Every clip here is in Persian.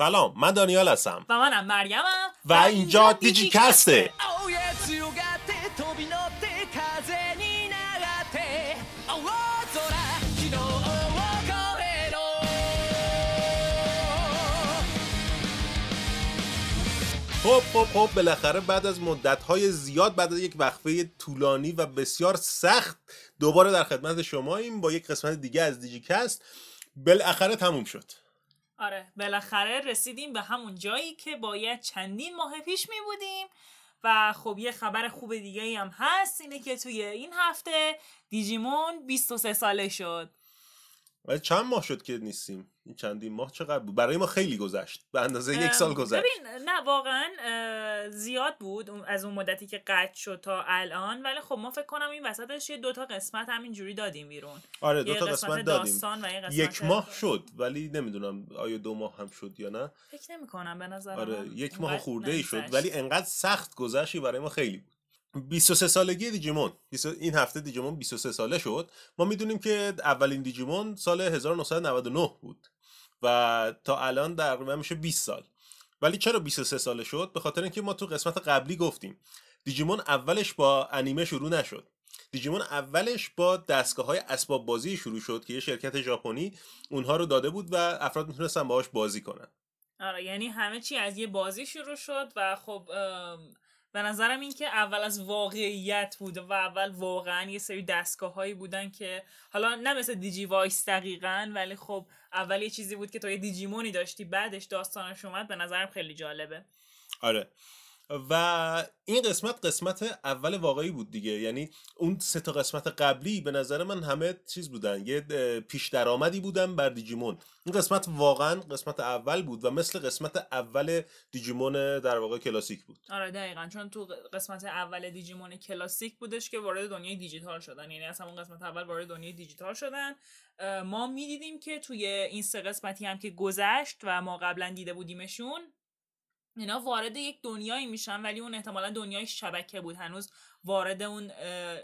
سلام من دانیال هستم. و منم مریمم و, و اینجا دیجی کسته خب خب خب بالاخره بعد از مدت‌های زیاد بعد از یک وقفه طولانی و بسیار سخت دوباره در خدمت شما ایم با یک قسمت دیگه از دیجیکست. بالاخره تموم شد. آره بالاخره رسیدیم به همون جایی که باید چندین ماه پیش می بودیم و خب یه خبر خوب دیگه هم هست اینه که توی این هفته دیجیمون 23 ساله شد. ولی چند ماه شد که نیستیم. این چندین ماه چقدر بود؟ برای ما خیلی گذشت. به اندازه یک سال گذشت. ببین نه واقعا زیاد بود از اون مدتی که قطع شد تا الان. ولی خب ما فکر کنم این وسطش یه دوتا قسمت همینجوری دادیم بیرون. آره دو تا قسمت قسمت دادیم. و قسمت یک ماه شد ولی نمی‌دونم آیا دو ماه هم شد یا نه. فکر نمی کنم به نظر آره من یک ماه خورده ای شد. ولی انقدر سخت گذشتی برای ما خیلی بود. 23 سالگی دیجیمون. 20 این هفته دیجیمون 23 ساله شد. ما می‌دونیم که اولین دیجیمون سال 1999 بود و تا الان تقریبا میشه 20 سال. ولی چرا 23 ساله شد؟ به خاطر اینکه ما تو قسمت قبلی گفتیم دیجیمون اولش با انیمه شروع نشد. دیجیمون اولش با دستگاه های اسباب بازی شروع شد که یه شرکت ژاپنی اونها رو داده بود و افراد می‌تونستن باهاش بازی کنن. آره یعنی همه چی از یه بازی شروع شد و خب به نظرم این که اول از واقعیت بود و اول واقعا یه سری دستگاه هایی بودن که حالا نه مثل دیجی وایس دقیقا ولی خب اول یه چیزی بود که تو یه دیجیمونی داشتی بعدش داستانش اومد به نظرم خیلی جالبه. آره. و این قسمت قسمت اول واقعی بود دیگه. یعنی اون سه تا قسمت قبلی به نظر من همه چیز بودن. یه پیش درآمدی بودن بر دیجیمون. این قسمت واقعا قسمت اول بود و مثل قسمت اول دیجیمون در واقع کلاسیک بود. آره دقیقا. چون تو قسمت اول دیجیمون کلاسیک بودش که وارد دنیای دیجیتال شدن. یعنی اصلا اون قسمت اول وارد دنیای دیجیتال شدن. ما می‌دیدیم که توی این سه قسمتی هم که گذشت و ما قبلا دیده بودیمشون اینا وارد یک دنیایی میشن ولی اون احتمالا دنیای شبکه بود. هنوز وارد اون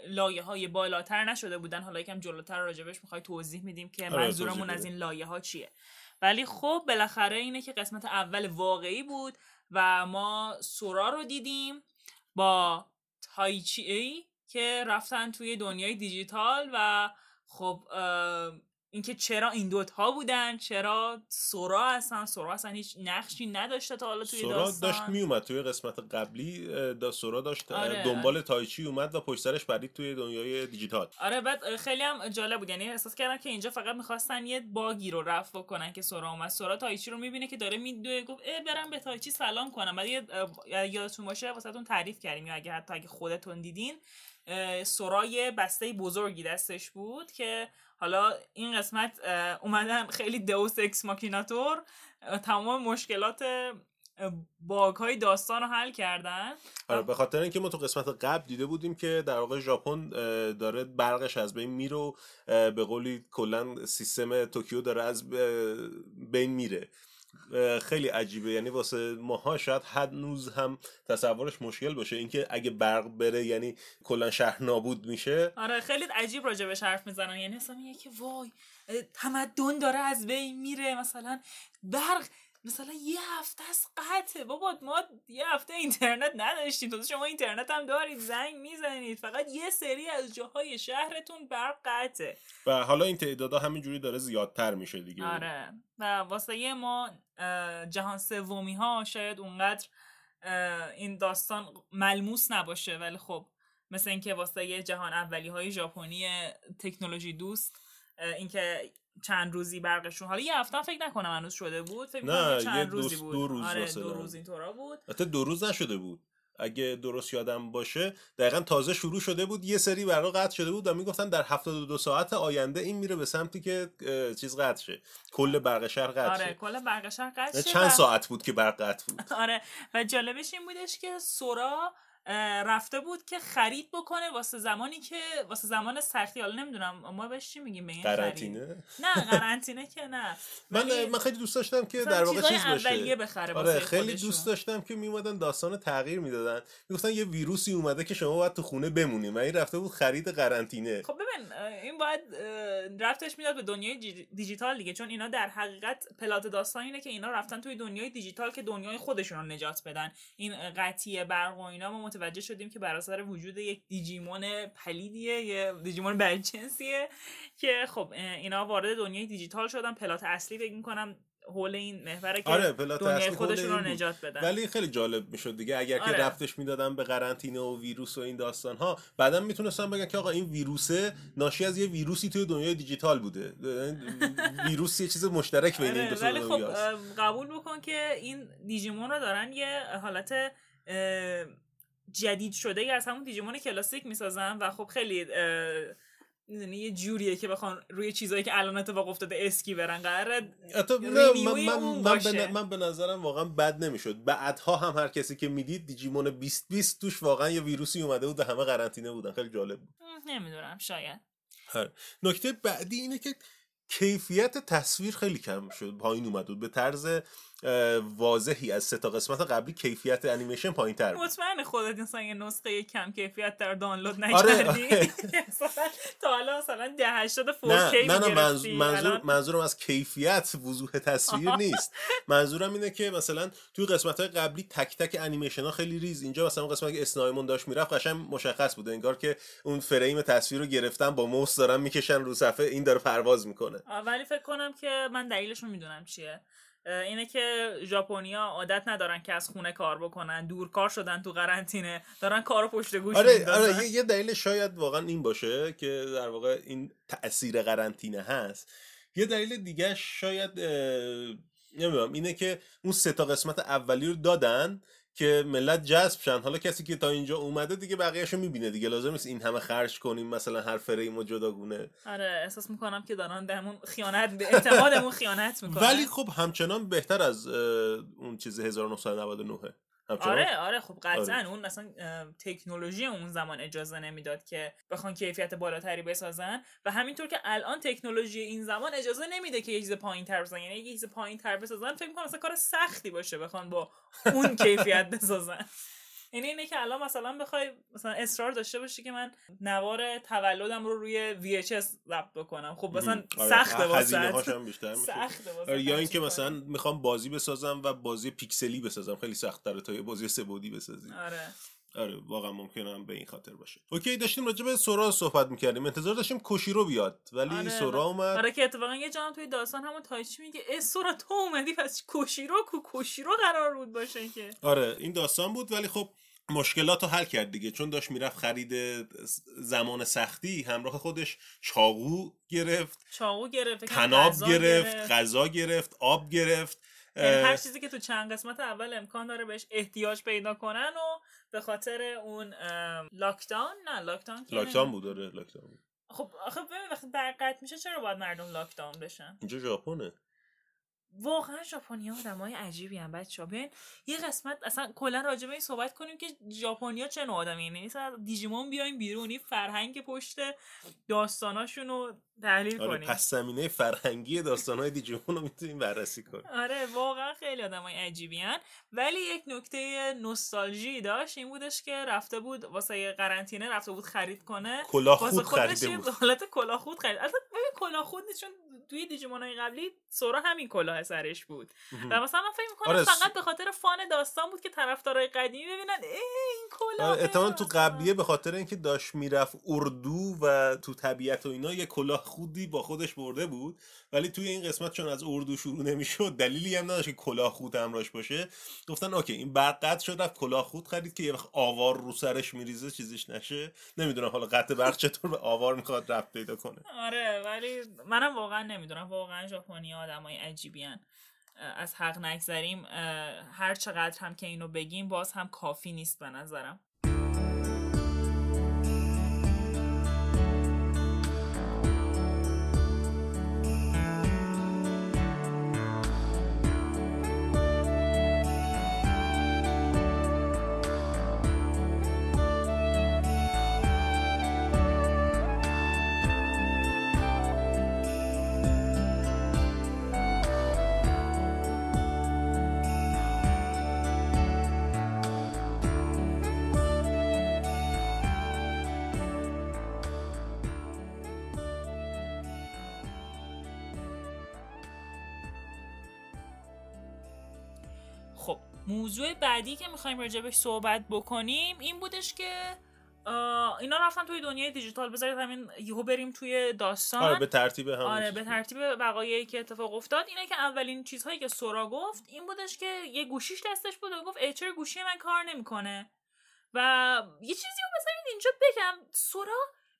لایه های بالاتر نشده بودن. حالا یکم جلوتر راجبش می‌خوای توضیح میدیم که آره، منظورمون از. این لایه ها چیه. ولی خب بالاخره اینه که قسمت اول واقعی بود و ما سورا رو دیدیم با تایچی ای که رفتن توی دنیای دیجیتال و خب اینکه چرا این دوتا بودن چرا سورا اصلا سورا اصلا هیچ نقشی نداشته تا حالا توی سورا داستان. داشت میومد توی قسمت قبلی دا سورا داشت آره. دنبال تایچی اومد و پشت سرش پرید توی دنیای دیجیتال. آره بعد خیلی هم جالب بود. یعنی احساس کردم که اینجا فقط می‌خواستن یه باگی رو رفع کنن که سورا اومد. سورا تایچی رو می‌بینه که داره میدوه گفت اه برم به تایچی سلام کنم. بعد یادتون باشه واسهتون تعریف کردیم. یا اگه حتی اگه خودتون دیدین سورا یه بسته بزرگی دستش بود که حالا این قسمت اومدن خیلی deus ex machina طور تمام مشکلات باگ های داستان رو حل کردن. آره به خاطر اینکه ما تو قسمت قبل دیده بودیم که در واقع ژاپن داره برقش از بین میره به قولی کلا سیستم توکیو داره از بین میره. خیلی عجیبه. یعنی واسه ماها شاید هنوز هم تصورش مشکل باشه. اینکه اگه برق بره یعنی کلا شهر نابود میشه. آره خیلی عجیب راجبش حرف می‌زنن. یعنی اصلا میگه که وای تمدن داره از بین میره. مثلا برق مثلا یه هفته از قطعه. بابا ما یه هفته اینترنت نداشتیم. تازه شما اینترنت هم دارید زنگ می‌زنید. فقط یه سری از جاهای شهرتون برق قطعه. و حالا این تعدادا همینجوری داره زیادتر میشه دیگه. آره. و واسه یه ما جهان سومی ها شاید اونقدر این داستان ملموس نباشه ولی خب مثل اینکه واسه یه جهان اولی های ژاپنی تکنولوژی دوست اینکه چند روزی برقشون حالا یه هفته فکر نکنم هنوز شده بود فکر نه، یه چند دو- روزی بود. دو روز آره. دو روز اینطورا بود. حتی دو روز نشده بود. اگه درست یادم باشه دقیقا تازه شروع شده بود یه سری برقا قطع شده بود و می‌گفتن در 72 ساعت آینده این میره به سمتی که چیز قطع شه. کل برق شهر قطع آره کل برق شهر قطع شه چند ساعت بود که برق قطع بود؟ آره و جالبش این بودش که سورا رفته بود که خرید بکنه واسه زمانی که واسه زمان سختی. حالا نمی‌دونم ما بهش چی میگیم؟ به این قرنطینه؟ نه قرنطینه که نه. من من خیلی دوست داشتم که در واقع چیز اولیه باشه بخره آره خیلی. دوست داشتم که میومدن داستان تغییر می‌دادن. می‌گفتن یه ویروسی اومده که شما باید تو خونه بمونیم و این رفته بود خرید قرنطینه. خب ببین این باید رفتش می‌داد به دنیای جی- دیجیتال دیگه. چون اینا در حقیقت پلات داستان اینه که اینا رفتن توی دنیای دیجیتال که دنیای خودشون رو نجات بدن. این قطعی برق و اینا ما متوجه شدیم که بر اثر وجود یک دیجیمون پلیدیه یه دیجیمون بدجنسیه که خب اینا وارد دنیای دیجیتال شدن. پلات اصلی فکر می‌کنم حول این محوره که آره پلات دنیای اصلی خودشون رو این. نجات بدن. ولی خیلی جالب می‌شد دیگه. اگر که آره. رفتش می‌دادن به قرنطینه و ویروس و این داستان ها بعدا می‌تونستن بگن که آقا این ویروسه ناشی از یه ویروسی توی دنیای دیجیتال بوده. ویروس یه چیز مشترک بین این آره، دو تا ولی خب قبول بکن که این دیجیمون رو دارن یه حالت جدید شده ای از همون دیجیمون کلاسیک می‌سازن و خب خیلی می‌دونی یه جوریه که بخوان روی چیزایی که الان اتفاق افتاده اسکی برن. قراره من, من, من. به, من به نظرم واقعا بد نمی‌شد. بعدها هم هر کسی که می‌دید دیجیمون 2020 توش واقعا یه ویروسی اومده بود و همه قرنطینه بودن. خیلی جالب بود. نمی‌دونم شاید. آره. نکته بعدی اینه که کیفیت تصویر خیلی کم شد پایین اومد بود. به طرز واضحی از سه تا قسمت قبلی کیفیت انیمیشن پایین تر مطمئن خودت مثلا یه نسخه کم کیفیت در دانلود آره، نکردی. آره. تا حالا مثلا 10 80 4K نه نه نه منظور منظورم از کیفیت وضوح تصویر نیست. منظورم اینه که مثلا توی قسمت های قبلی تک تک انیمیشن ها خیلی ریز. اینجا مثلا قسمت که اسنایمون داشت می‌رفت قشنگ مشخص بود. انگار که اون فریم تصویر رو گرفتن با موس دارن می‌کشن رو صفحه. این داره پرواز می‌کنه. ولی فکر کنم که من دلیلش رو می‌دونم چیه. اینه که ژاپنیا عادت ندارن که از خونه کار بکنن دورکار شدن تو قرنطینه دارن کارو پشت گوش آره. آره یه, دلیل شاید واقعا این باشه که در واقع این تاثیر قرنطینه هست یه دلیل دیگه شاید نمی‌دونم اینه که اون سه تا قسمت اولی رو دادن که ملت جذب شن. حالا کسی که تا اینجا اومده دیگه بقیه‌شو می‌بینه دیگه. لازم نیست این همه خرج کنیم مثلا هر فریم و جداگونه. آره احساس می‌کنم که دارن بهمون خیانت به اعتمادمون خیانت می‌کنن. ولی خب همچنان بهتر از اون چیز 1999 همچنان آره آره خب قطعا آره. اون اصلا اه، تکنولوژی اون زمان اجازه نمی‌داد که بخوان کیفیت بالاتری بسازن و همینطور که الان تکنولوژی این زمان اجازه نمیده که یه چیز پایین تر بسازن یعنی یه چیز پایین تر بسازن فکر می‌کنم مثلا کار سختی باشه بخوان با اون کیفیت بسازن. یعنی اینه که الان مثلا بخوای مثلا اصرار داشته باشی که من نوار تولدم رو روی VHS ضبط بکنم. خب مثلا آره، سخته واسه. بیشتر سخته یا اینکه مثلا. می‌خوام بازی بسازم و بازی پیکسلی بسازم. خیلی سخت تا یه بازی سه بعدی بسازی. آره. آره واقعا ممکنه هم به این خاطر باشه. OK داشتیم راجع به سورا صحبت می‌کردیم. انتظار داشتیم کوشیرو بیاد ولی آره، سورا اومد. آره که اتفاقا یه جا هم توی داستان همون تایچی میگه اه سورا تو اومدی پس کوشیرو کو کوشیرو قرار بود باشه که. آره این داستان بود ولی خب مشکلات رو حل کرد دیگه. چون داشت می‌رفت خرید زمان سختی همراه خودش چاقو گرفت. چاقو گرفت تناب غذا گرفت. غذا گرفت آب گرفت. هر چیزی که تو چند قسمت اول امکان داره بهش احتیاج پیدا کنن و به خاطر اون لاکداون نه لاکداون که لاکداون. بود آره لاکداون بود. خب آخه ببین وقتی برق قطع میشه چرا باید مردم لاکداون بشن؟ اینجا ژاپنه. واقعا ژاپنیا آدمای عجیبی ان بچه‌ها. ببین یه قسمت اصلا کلا راجع به این صحبت کنیم که ژاپنیا چه نوع آدمی یعنی دیجیمون بیایم بیرون این فرهنگ پشت داستاناشون رو تحلیل آره کنیم. پس زمینه فرهنگی داستانهای دیجیمون رو می‌تونیم بررسی کنیم. آره واقعا خیلی آدمای عجیبی هن. ولی یک نکته نوستالژی داشت این بودش که رفته بود واسه یه قرنطینه رفته بود خرید کنه. واسه خود خریده بود. حالت کلاه خود خرید. البته ببین کلاه خود نیست چون توی دیجیمون های قبلی سورا همین کلاه سرش بود. و مثلا من فکر می‌کنم آره، فقط به خاطر فان داستان بود که طرفدارای قدیمی ببینن ای این کلاه آره، تو قبلیه به خاطر اینکه داشت می‌رفت اردو و تو طبیعت و اینا یه کلاه خودی با خودش برده بود ولی توی این قسمت چون از اردو شروع نمی‌شد دلیلی هم نداشت که کلاه خود همراش باشه. گفتن اوکی این برق قطع شد رفت کلاه خود خرید که یه وقت آوار رو سرش میریزه چیزیش نشه. نمی‌دونم حالا قطع برق چطور به آوار می‌خواد رفت پیدا کنه. آره ولی منم واقعا نمی‌دونم. واقعا ژاپنی آدمای عجیبی هن. از حق نگذریم هر چقدر هم که اینو بگیم باز هم کافی نیست به نظرم. موضوع بعدی که می‌خوایم راجبش صحبت بکنیم این بودش که اینا رفتن توی دنیای دیجیتال. بذارید همین یهو بریم توی داستان. آره به ترتیب هم آره به ترتیب بقایایی که اتفاق افتاد. اینه که اولین چیزهایی که سورا گفت این بودش که یه گوشیش دستش بود و گفت ای چرا گوشی من کار نمی‌کنه؟ و یه چیزی رو بذارید اینجا بگم. سورا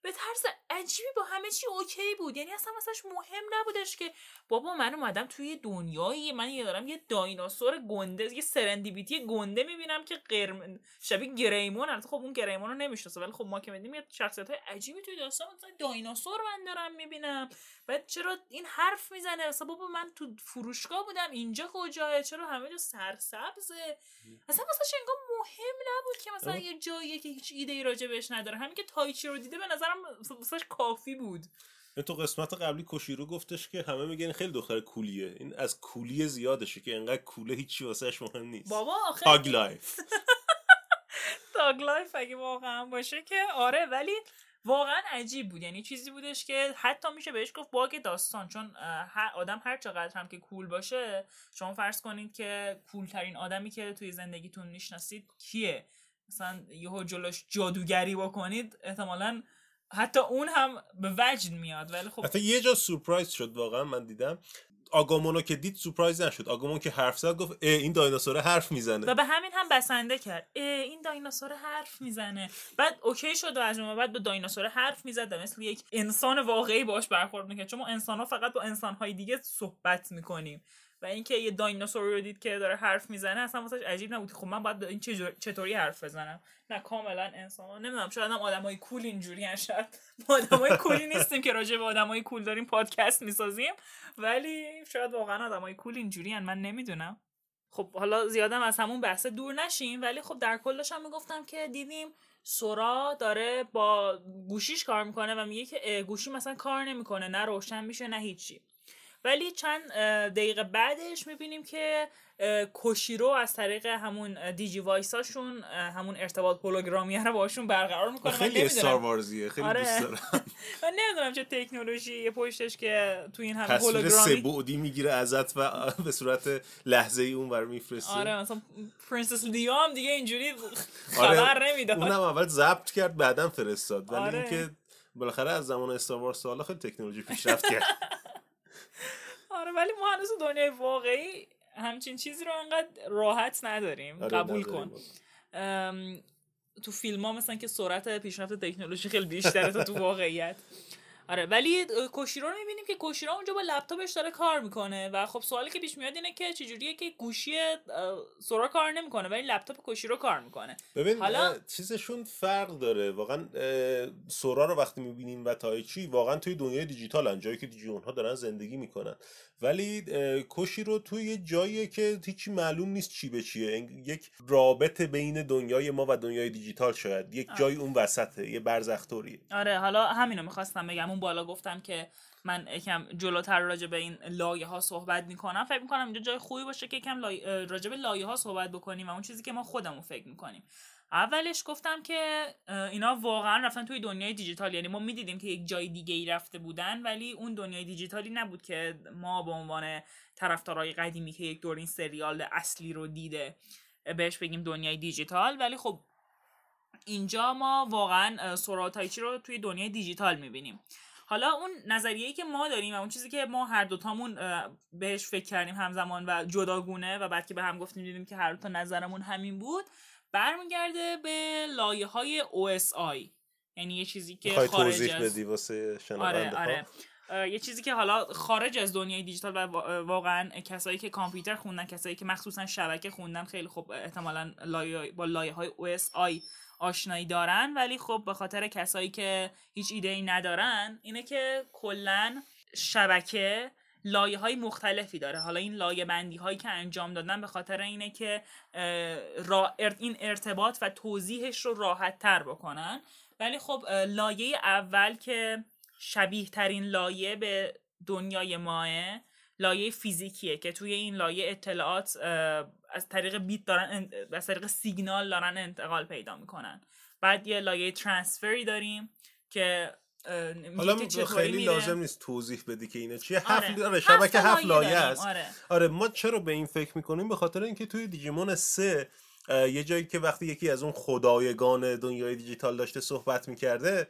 به طرز عجیبی با همه چی اوکی بود. یعنی اصلا واسش مهم نبودش که بابا من اومدم توی دنیایی من یه دارم یه دایناسور گنده یه سرندیبیتی گنده می‌بینم که قرم شبیه گریمون البته خب اون گریمون رو نمی‌شناسه ولی خب ما که میدیم یه شخصیت های عجیبی توی داستان دایناسور من دارم می‌بینم. بعد چرا این حرف می‌زنه؟ اصلا بابا من تو فروشگاه بودم اینجا کجاه چرا همه جا سرسبزه؟ اصلا واسه انگار مهم نبود که مثلا آه. یه جاییه که هیچ ایده ای راجع بهش نداره. همین که تایچی رو دیده به نظرم واسش کافی بود. این تو قسمت قبلی کوشیرو گفتش که همه میگن خیلی دختر cool یه. این از cool ی زیادشه که انقدر cool ه هیچی واسهش مهم نیست. بابا آخه thug life thug life اگه واقعا باشه که آره ولی واقعا عجیب بود. یعنی چیزی بودش که حتی میشه بهش گفت باگ داستان. چون هر آدم هر چقدر هم که cool باشه شما فرض کنید که cool ترین آدمی که توی زندگیتون می‌شناسید کیه؟ مثلا یهو جلوش جادوگری بکنید احتمالا حتی اون هم به وجد میاد ولی خب حتی یه جا سورپرایز شد واقعا من دیدم. آگامونو که دید سورپرایز نشد. آگامون که حرف زد گفت اه این دایناسور حرف می‌زنه. و به همین هم بسنده کرد. اه، این دایناسور حرف می‌زنه. بعد اوکی شد و از به بعد با دایناسور حرف می‌زد. مثل یک انسان واقعی باش برخورد می‌کرد. چون ما انسان ها فقط با انسان های دیگه صحبت می‌کنیم. و اینکه یه دایناسور رو دید که داره حرف می‌زنه اصلا واسش عجیب نبود. خب من باید این چطوری حرف بزنم؟ نه کاملا انسان نمی‌دونم شاید هم آدمای کول اینجوری شاید ما آدمای کولی نیستیم که راجع به آدمای کول داریم پادکست می‌سازیم. ولی شاید واقعا آدمای کول اینجوری من نمی‌دونم. خب حالا زیادم از همون بحث دور نشیم ولی خب در کلش هم می‌گفتم که دیدیم سورا داره با گوشیش کار می‌کنه و میگه که گوشی مثلا کار نمی‌کنه نه روشن میشه نه هیچی. ولی چند دقیقه بعدش می‌بینیم که کوشیرو از طریق همون Digivice اشون همون ارتباط هولوگرامی رو باشون برقرار می‌کنه خیلی. Star Wars یه خیلی آره. دوست دارم من نمی‌دونم چه تکنولوژی پشتش که تو این همه تصویر سه هولوگرامی بعدی می‌گیره ازت و به صورت لحظه ای اون بر میفرسته آره مثلا پرنسس لیا هم دیگه اینجوری آره، خبر نمی‌داد اونم اول ضبط کرد بعدا فرستاد ولی آره. اینکه بالاخره از زمان Star Wars خیلی تکنولوژی پیشرفت کرد آره ولی ما هنوز دنیای واقعی همچین چیزی رو انقدر راحت نداریم. آره، قبول نداریم. کن. ام، تو فیلم ها مثلا که سرعت پیشرفت تکنولوژی خیلی بیشتره تا تو واقعیت. آره ولی کوشیرو رو می‌بینیم که کوشیرو اونجا با لپتاپش داره کار می‌کنه و خب سوالی که پیش میاد اینه که چجوریه که گوشی سورا کار نمی‌کنه ولی لپتاپ کوشیرو کار می‌کنه. ببین حالا- چیزشون فرق داره. واقعا سورا رو وقتی می‌بینیم و تایچی واقعا توی دنیای دیجیتال جایی که دیجیون ها دارن زندگی می‌کنن. ولی اه، کوشی رو توی یه جاییه که هیچی معلوم نیست چی به چیه. یک رابط بین دنیای ما و دنیای دیجیتال شاید. یک جای اون وسطه یه برزختوریه. آره حالا همینو می‌خواستم بگم. اون بالا گفتم که من یکم جلوتر راجع به این لایه ها صحبت می‌کنم. فکر می‌کنم اینجا جای خوبی باشه که یکم لای... راجع به لایه ها صحبت بکنیم و اون چیزی که ما خودمون فکر می‌کنیم. اولش گفتم که اینا واقعا رفتن توی دنیای دیجیتال. یعنی ما می‌دیدیم که یک جای دیگه ای رفته بودن ولی اون دنیای دیجیتالی نبود که ما به عنوان طرفدارای قدیمی که یک دور این سریال اصلی رو دیده بهش بگیم دنیای دیجیتال. ولی خب اینجا ما واقعا اه، سورا تایچی رو توی دنیای دیجیتال می‌بینیم. حالا اون نظریه‌ای که ما داریم و اون چیزی که ما هر دوتامون اه، بهش فکر کردیم همزمان و جداگونه و بعد که به هم گفتیم دیدیم که هر دوتا نظرمون همین بود برمیگرده به لایه های OSI یعنی یه چیزی که خارج توضیح از بدی واسه آره آره. یه چیزی که حالا خارج از دنیای دیجیتال و وا- واقعا کسایی که کامپیوتر خوندن کسایی که مخصوصا شبکه خوندن خیلی خوب احتمالا لایه با لایه های OSI آشنایی دارن ولی خب به خاطر کسایی که هیچ ایده ای ندارن اینه که کلا شبکه لایه های مختلفی داره. حالا این لایه بندی هایی که انجام دادن به خاطر اینه که را این ارتباط و توضیحش رو راحت تر بکنن. ولی خب لایه اول که شبیه ترین لایه به دنیای ماه لایه فیزیکیه که توی این لایه اطلاعات از طریق بیت دارن از طریق سیگنال دارن انتقال پیدا می‌کنن. بعد یه لایه ترانسفری داریم که حالا خیلی. لازم نیست توضیح بدی که اینا چیه. آره. هفت آره شبکه هفت لایه است. آره. آره ما چرا به این فکر می‌کنیم؟ به خاطر اینکه توی دیجیمون سه یه جایی که وقتی یکی از اون خدایگان دنیای دیجیتال داشته صحبت می‌کرده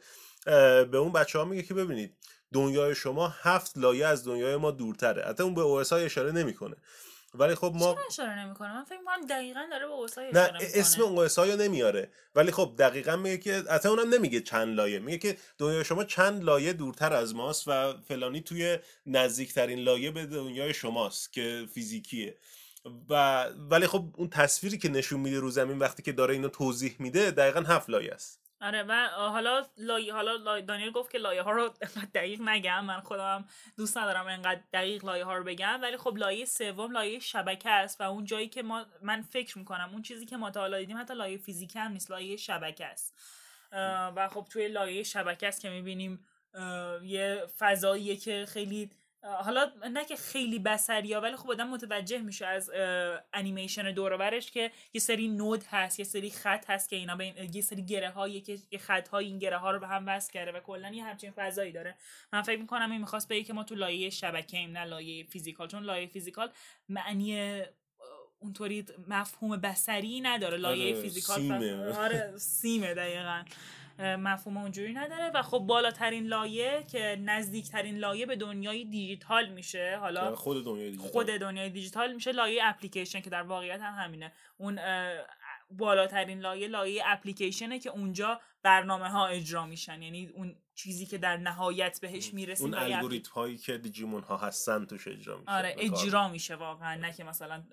به اون بچه ها میگه که ببینید دنیای شما هفت لایه از دنیای ما دورتره. حتی اون به های اشاره نمی‌کنه. ولی خب ما چرا اشاره نمی‌کنه؟ من فکر می‌کنم دقیقا داره به اوسای نه اسم ها نمیاره. ولی خب دقیقا میگه که حتی اونم نمیگه چند لایه. میگه که دنیای شما چند لایه دورتر از ماست و فلانی توی نزدیکترین لایه به دنیای شماست که فیزیکیه. و ولی خب اون تصویری که نشون میده رو زمین وقتی که داره اینو توضیح میده دقیقا هفت لایه است. آره و حالا لایه حالا لایه دانیل گفت که لایه ها رو دقیق نگم. من خودم دوست ندارم انقدر دقیق لایه ها رو بگم. ولی خب لایه سوم لایه شبکه است و اون جایی که ما من فکر می‌کنم اون چیزی که ما تا حالا دیدیم حتی لایه فیزیکی هم نیست لایه شبکه است. و خب توی لایه شبکه است که می‌بینیم یه فضاییه که خیلی حالا نه که خیلی بصری ولی خب آدم متوجه میشه از انیمیشن دور و برش که یه سری node هست یه سری خط هست که اینا به این- یه سری گره هایی که خط های این گره ها رو به هم وصل کرده و کلا یه همچین فضایی داره. من فکر می‌کنم این می‌خواست بگه که ما تو لایه شبکه ایم نه لایه physical. چون لایه physical معنی اونطوری مفهوم بصری نداره. لایه آره، physical سیمه. آره سیمه دقیقا. مفهوم اونجوری نداره. و خب بالاترین لایه که نزدیکترین لایه به دنیای دیجیتال میشه حالا خود دنیای دیجیتال. خود دنیای دیجیتال میشه لایه اپلیکیشن که در واقعیت هم همینه. اون بالاترین لایه لایه اپلیکیشنه که اونجا برنامه ها اجرا میشن. یعنی اون چیزی که در نهایت بهش می‌رسیم اون الگوریتم هایی که دیجیمون ها هستن توش اجرا میشه. آره اجرا میشه واقعا نه که مثلا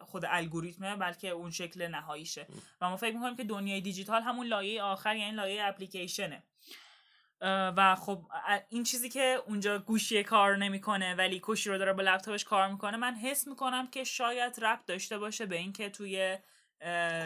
خود الگوریتمه بلکه اون شکل نهاییشه. و ما فکر می‌کنیم که دنیای دیجیتال همون لایه آخر یعنی لایه اپلیکیشنه. و خب این چیزی که اونجا گوشی کار نمی‌کنه ولی کوشی رو داره با لپتاپش کار می‌کنه من حس می‌کنم که شاید ربط داشته باشه به اینکه توی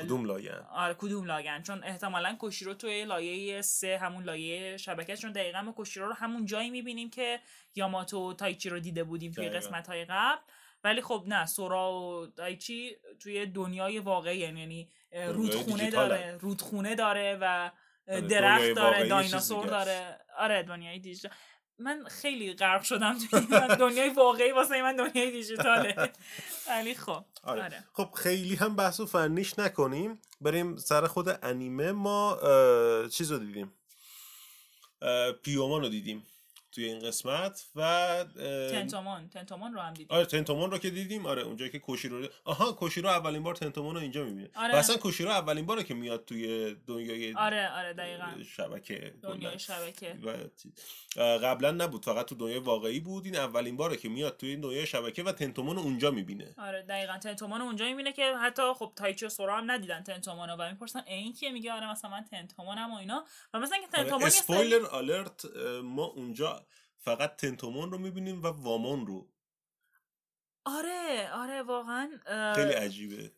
کدوم لایه؟ هن؟ آره کدوم لاگن چون احتمالا کوشیرو توی لایه سه همون لایه شبکه چون دقیقا ما کوشیرو رو همون جایی می‌بینیم که یاماتو و تایچی رو دیده بودیم توی دقیقاً. قسمت های قبل. ولی خب نه سورا و تایچی توی دنیای واقعی یعنی رودخونه داره. رودخونه داره و آره، درخت داره دایناسور. داره. آره دنیای دیجیتال. من خیلی غرق شدم دنیای واقعی واسه من دنیای دیجیتاله. ولی خب آره. آره. خب خیلی هم بحث و فنیش نکنیم. بریم سر خود انیمه. ما چیز رو دیدیم. پیومان رو دیدیم. توی این قسمت و تنتومون تنتومون رو هم دیدیم. آره تنتومون رو که دیدیم. آره اونجایی که کوشیرو رو آها کوشیرو اولین بار تنتومون رو اینجا می‌بینه آره. و اصلا کوشیرو اولین باره که میاد توی دنیای آره آره دقیقا. شبکه دنیای. شبکه. قبلا نبود فقط تو دنیای واقعی بود. این اولین باره که میاد توی دنیای شبکه و تنتومون رو اونجا می‌بینه. آره دقیقا. تنتومان اونجا می‌بینه که حتی خب تایچی و سورا هم ندیدن تنتومانو و می‌پرسن این کیه؟ میگه آره مثلا من تنتومانم و اینا. و مثلا که تنتومان یه سری- اسپویلر آلرت ما اونجا فقط تنتومون رو می‌بینیم و وامون رو. آره آره واقعا خیلی عجیبه.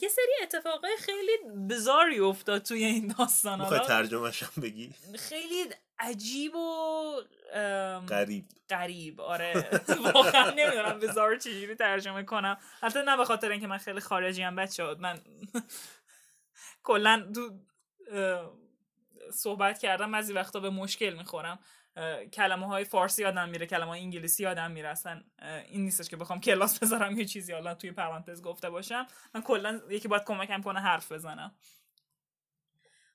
یه سری اتفاقای خیلی بزاری افتاد توی این داستان. می‌خوای حالا ترجمهش هم بگی؟ خیلی عجیب و غریب. غریب. آره. واقعا نمی‌دونم بزار چجوری ترجمه کنم. البته نه به خاطر اینکه من خیلی خارجی هم بچه من کلا تو اه، صحبت کردم بعضی وقتا به مشکل می‌خورم. کلمه های فارسی یادم میره کلمه های انگلیسی یادم میره. اصلا این نیستش که بخوام کلاس بذارم یه چیزی حالا توی پرانتز گفته باشم. من کلا یکی باید کمکم کنه حرف بزنم.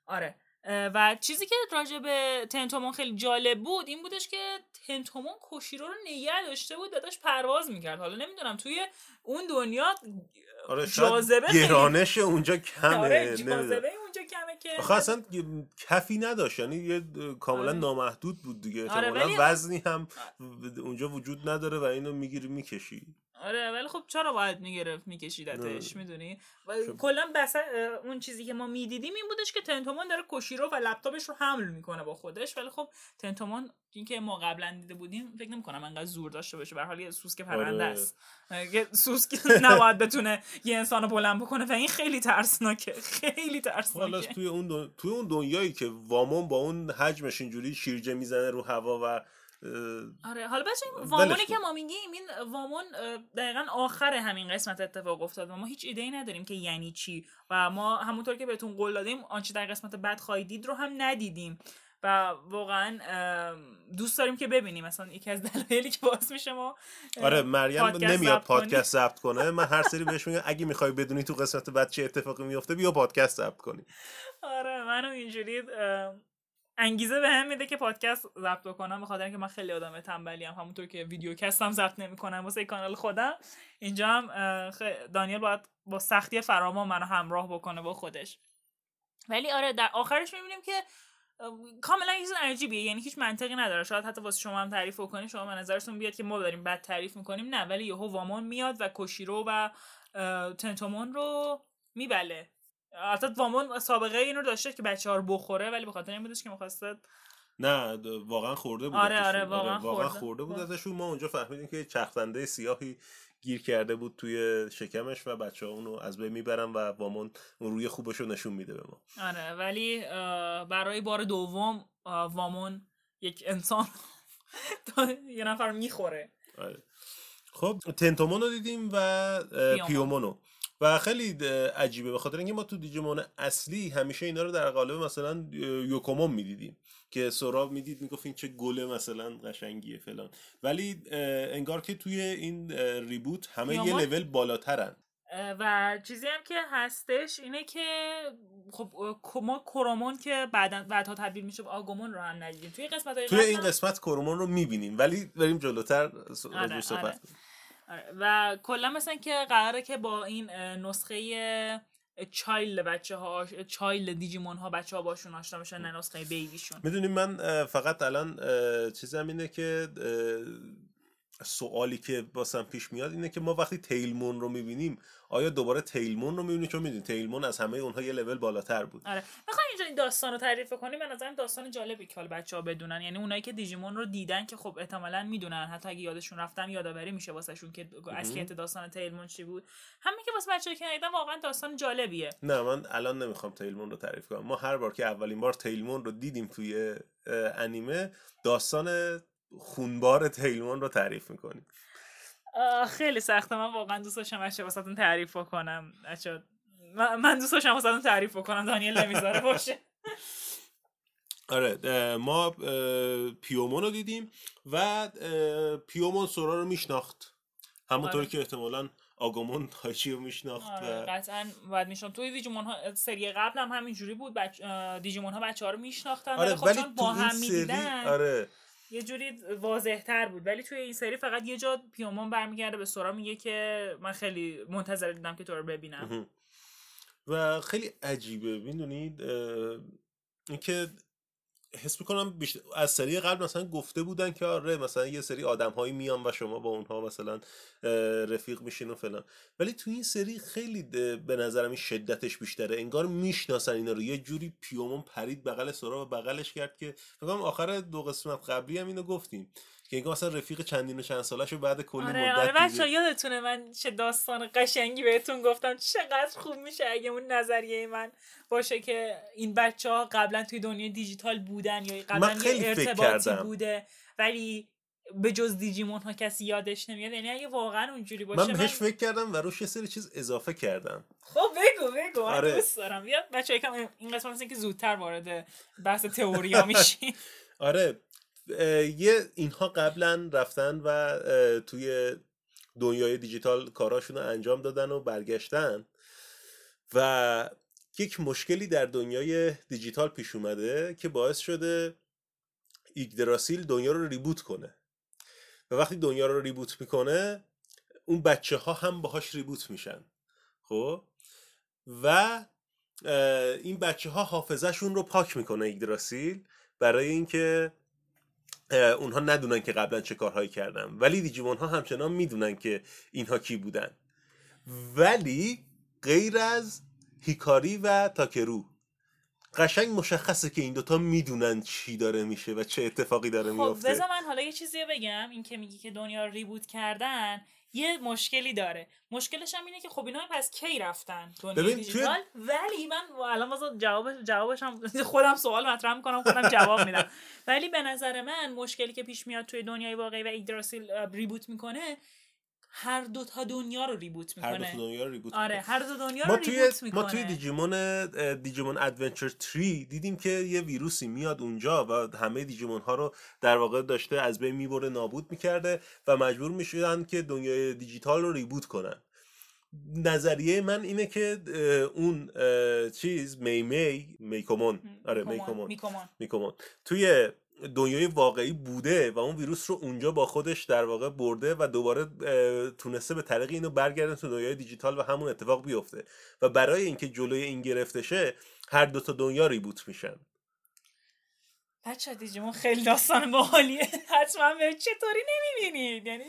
آره. و چیزی که راجع به تنتومون خیلی جالب بود این بودش که تنتومون کوشیرو رو نگه داشته بود و داشت پرواز می‌کرد. حالا نمی‌دونم توی اون دنیا آره جاذبه خیلی- گرانش اونجا کمه آره جاذبه کمه که. آخه اصلا کفی نداشت. یعنی یه کاملا آره. نامحدود بود دیگه. آره، ولی- وزنی هم اونجا وجود نداره و اینو می‌گیری می‌کشی. آره ولی خب چرا باید می‌گرفت میکشیدتش؟ نه. می‌دونی؟ و کلا بس اون چیزی که ما می‌دیدیم این بودش که تنتومان داره کوشیرو و لپتاپش رو حمل می‌کنه با خودش. ولی خب تنتومان اینکه ما قبلا دیده بودیم فکر نمی‌کنم انقدر زور داشته باشه. به حال یه سوسک پرنده آره. است یه سوسک نباید بتونه یه انسان رو بلند بکنه. و این خیلی ترسناکه. خیلی حالا ترسناکه توی اون دن... توی اون دنیایی که وامون با اون حجمش اینجوری شیرجه می‌زنه رو هوا و آره حالا بچه وامونی. که ما میگیم این وامون دقیقا آخر همین قسمت اتفاق افتاد و ما هیچ ایده ای نداریم که یعنی چی. و ما همونطور که بهتون قول دادیم آنچه در قسمت بعد خواهید دید رو هم ندیدیم. و واقعا دوست داریم که ببینیم. مثلا یکی از دلایلی که باعث میشه ما آره مریم پادکست نمیاد. پادکست ضبط کنه. من هر سری بهش میگم اگه می‌خوای بدونی تو قسمت بعد چه اتفاقی میفته بیا پادکست ضبط کنی آره منو اینجوری انگیزه به هم میده که پادکست ضبط کنم به خاطر اینکه من خیلی آدم تنبلی هم همونطور که ویدیو کستم ضبط نمی‌کنم واسه کانال خودم. اینجا هم دانیل باید با سختی فراوان منو همراه بکنه با خودش. ولی آره در آخرش می‌بینیم که ام، کاملا یه چیز عجیبیه. یعنی هیچ منطقی نداره. شاید حتی واسه شما هم تعریف کنید شما به نظرتون بیاد که ما داریم بد تعریف می‌کنیم. نه ولی یهو وامون میاد و کوشیرو و تنتومون رو میبله. البته وامون سابقه این رو داشته که بچه ها رو بخوره ولی به خاطر این بودش که می‌خواسته نه واقعا خورده بود آره، ازشون. آره، واقعا واقعا خورده. خورده بود ازشون ما اونجا فهمیدیم که چرخنده سیاهی گیر کرده بود توی شکمش و بچه ها اونو از بین می‌برن و وامون اون روی خوبش رو نشون میده به ما آره ولی برای بار دوم وامون یک انسان یه نفر می‌خوره آره. خب تنتومون رو دیدیم و پیومون. پیومونو و خیلی عجیبه. به خاطر اینکه ما تو دیجیمون اصلی همیشه اینا رو در قالب مثلا یوکومون می‌دیدیم که سوراب می‌دید می‌گفت این چه گله مثلا قشنگیه فلان. ولی انگار که توی این ریبوت همه یه؟ لول بالاترن. و چیزی هم که هستش اینه که خب ما کرومون که بعدا بعدها تبدیل میشه به آگومون رو هم ندیدیم. توی قسمت توی این قسمت کرومون رو می‌بینیم ولی بریم جلوتر س- آره، راجعش صحبت آره، و کلا مثلا که قراره که با این نسخه چایلد بچه ها چایلد دیجیمون ها بچه ها باشون آشنا بشن نه نسخه بیبیشون. می‌دونیم من فقط الان چیزم اینه که سوالی که باسم پیش میاد اینه که ما وقتی تیلمون رو می‌بینیم آیا دوباره تیلمون رو می‌بینیم چون می‌دونیم تیلمون از همه اونها یه لول بالاتر بود. آره. می‌خوام اینجا این داستان رو تعریف کنیم به نظرم داستان جالبی که حالا بچه ها بدونن. یعنی اونایی که دیجیمون رو دیدن که خب احتمالا می‌دونن. حتی اگه یادشون رفتم یادآوری میشه واسهشون که اصلیت داستان تیلمون چی بود. همین که واسه بچه‌ها که ندیدن واقعا داستان جالبیه. نه من الان نمی‌خوام تیلمون رو تعریف کنم. ما هر بار که اولین بار تیلمون رو دیدیم توی انیمه داستان خونبار تیلمون رو تعریف می‌کنیم. خیلی سخته. من واقعا دوست داشتم بچه واسهتون تعریف بکنم. من دوست داشتم واسهتون تعریف بکنم. دانیل نمی‌ذاره. باشه. آره ما پیومون رو دیدیم و پیومون سورا رو میشناخت. همونطور آره. که احتمالا آگامون هایچی رو میشناخت آره و قطعا باید میشون توی دیجیمون ها سری قبل هم همینجوری بود. بچ... دیجیمون ها بچه ها رو میشناختن. آره ولی خب چون با هم سری می‌دیدن آره یه جوری واضح تر بود. ولی توی این سری فقط یه جا پیومون برمیگرده به سورا میگه که من خیلی منتظر دیدم که تو رو ببینم. و خیلی عجیبه. می‌دونید اینکه حس می‌کنم بیشتر از سری قبل مثلا گفته بودن که آره مثلا یه سری آدم هایی میان و شما با اونها مثلا رفیق میشین و فلان. ولی تو این سری خیلی به نظرم این شدتش بیشتره. انگار می‌شناسن اینا رو. یه جوری پیومون پرید بغل سورا و بغلش کرد که فکر کنم آخر دو قسمت قبلی هم اینو گفتیم. که انگار مثلا رفیق چندین و چند سالش بعد کلی آره مدت آره. بچه یادتونه من چه داستان قشنگی بهتون گفتم. چقدر خوب میشه اگه اون نظریه من باشه که این بچه ها قبلا توی دنیای دیجیتال بودن یا قبلا من یه ارتباطی. بوده ولی به جز دیجیمون ها کسی یادش نمیاد. یعنی اگه واقعا اونجوری باشه من بهش فکر کردم و روش یه سری چیز اضافه کردم. خب بگو بگو. من آره. دوست دارم. بیا بچه یکم این قسمت که زودتر وارد بحث تئوریا میشین آره. یه اینها قبلا رفتن و توی دنیای دیجیتال کاراشون رو انجام دادن و برگشتن و یک مشکلی در دنیای دیجیتال پیش اومده که باعث شده ایگدراسیل دنیا رو ریبوت کنه. و وقتی دنیا رو ریبوت می‌کنه اون بچه ها هم باهاش ریبوت میشن. خب؟ و این بچه ها حافظهشون رو پاک می‌کنه ایگدراسیل برای اینکه اونها ندونن که قبلا چه کارهایی کردن. ولی دیجیمون ها همچنان می‌دونن که اینها کی بودن. ولی غیر از هیکاری و تاکرو قشنگ مشخصه که این دوتا می‌دونن چی داره میشه و چه اتفاقی داره خب میفته بذار من حالا یه چیزی بگم. این که میگی که دنیا ریبوت کردن یه مشکلی داره. مشکلش هم اینه که خب اینا پس کی رفتن دنیای دیجیتال؟ ولی من الان واسه جواب جوابش هم خودم سوال مطرح می‌کنم خودم جواب میدم. ولی به نظر من مشکلی که پیش میاد توی دنیای واقعی و ایگدراسیل اه، reboot می‌کنه هر دو تا دنیا رو reboot هر دو می‌کنه. تا دنیا رو reboot آره می‌کنه. هر دو دنیا ما رو reboot می‌کنه ما توی دیجیمون Digimon Adventure tri دیدیم که یه ویروسی میاد اونجا و همه دیجیمون ها رو در واقع داشته از بین می‌بره نابود می‌کرده و مجبور می‌شدن که دنیای دیجیتال رو reboot کنن. نظریه من اینه که اون چیز می می میکومون آره میکومون. میکومون. توی دنیای واقعی بوده و اون ویروس رو اونجا با خودش در واقع برده و دوباره تونسته به طریق اینو برگردن تو دنیای دیجیتال و همون اتفاق بیفته. و برای اینکه جلوی این گرفته شه هر دو تا دنیا ریبوت میشن. بچه دیجیمون خیلی داستان باحالیه. حتما به چطوری نمی‌بینید؟ یعنی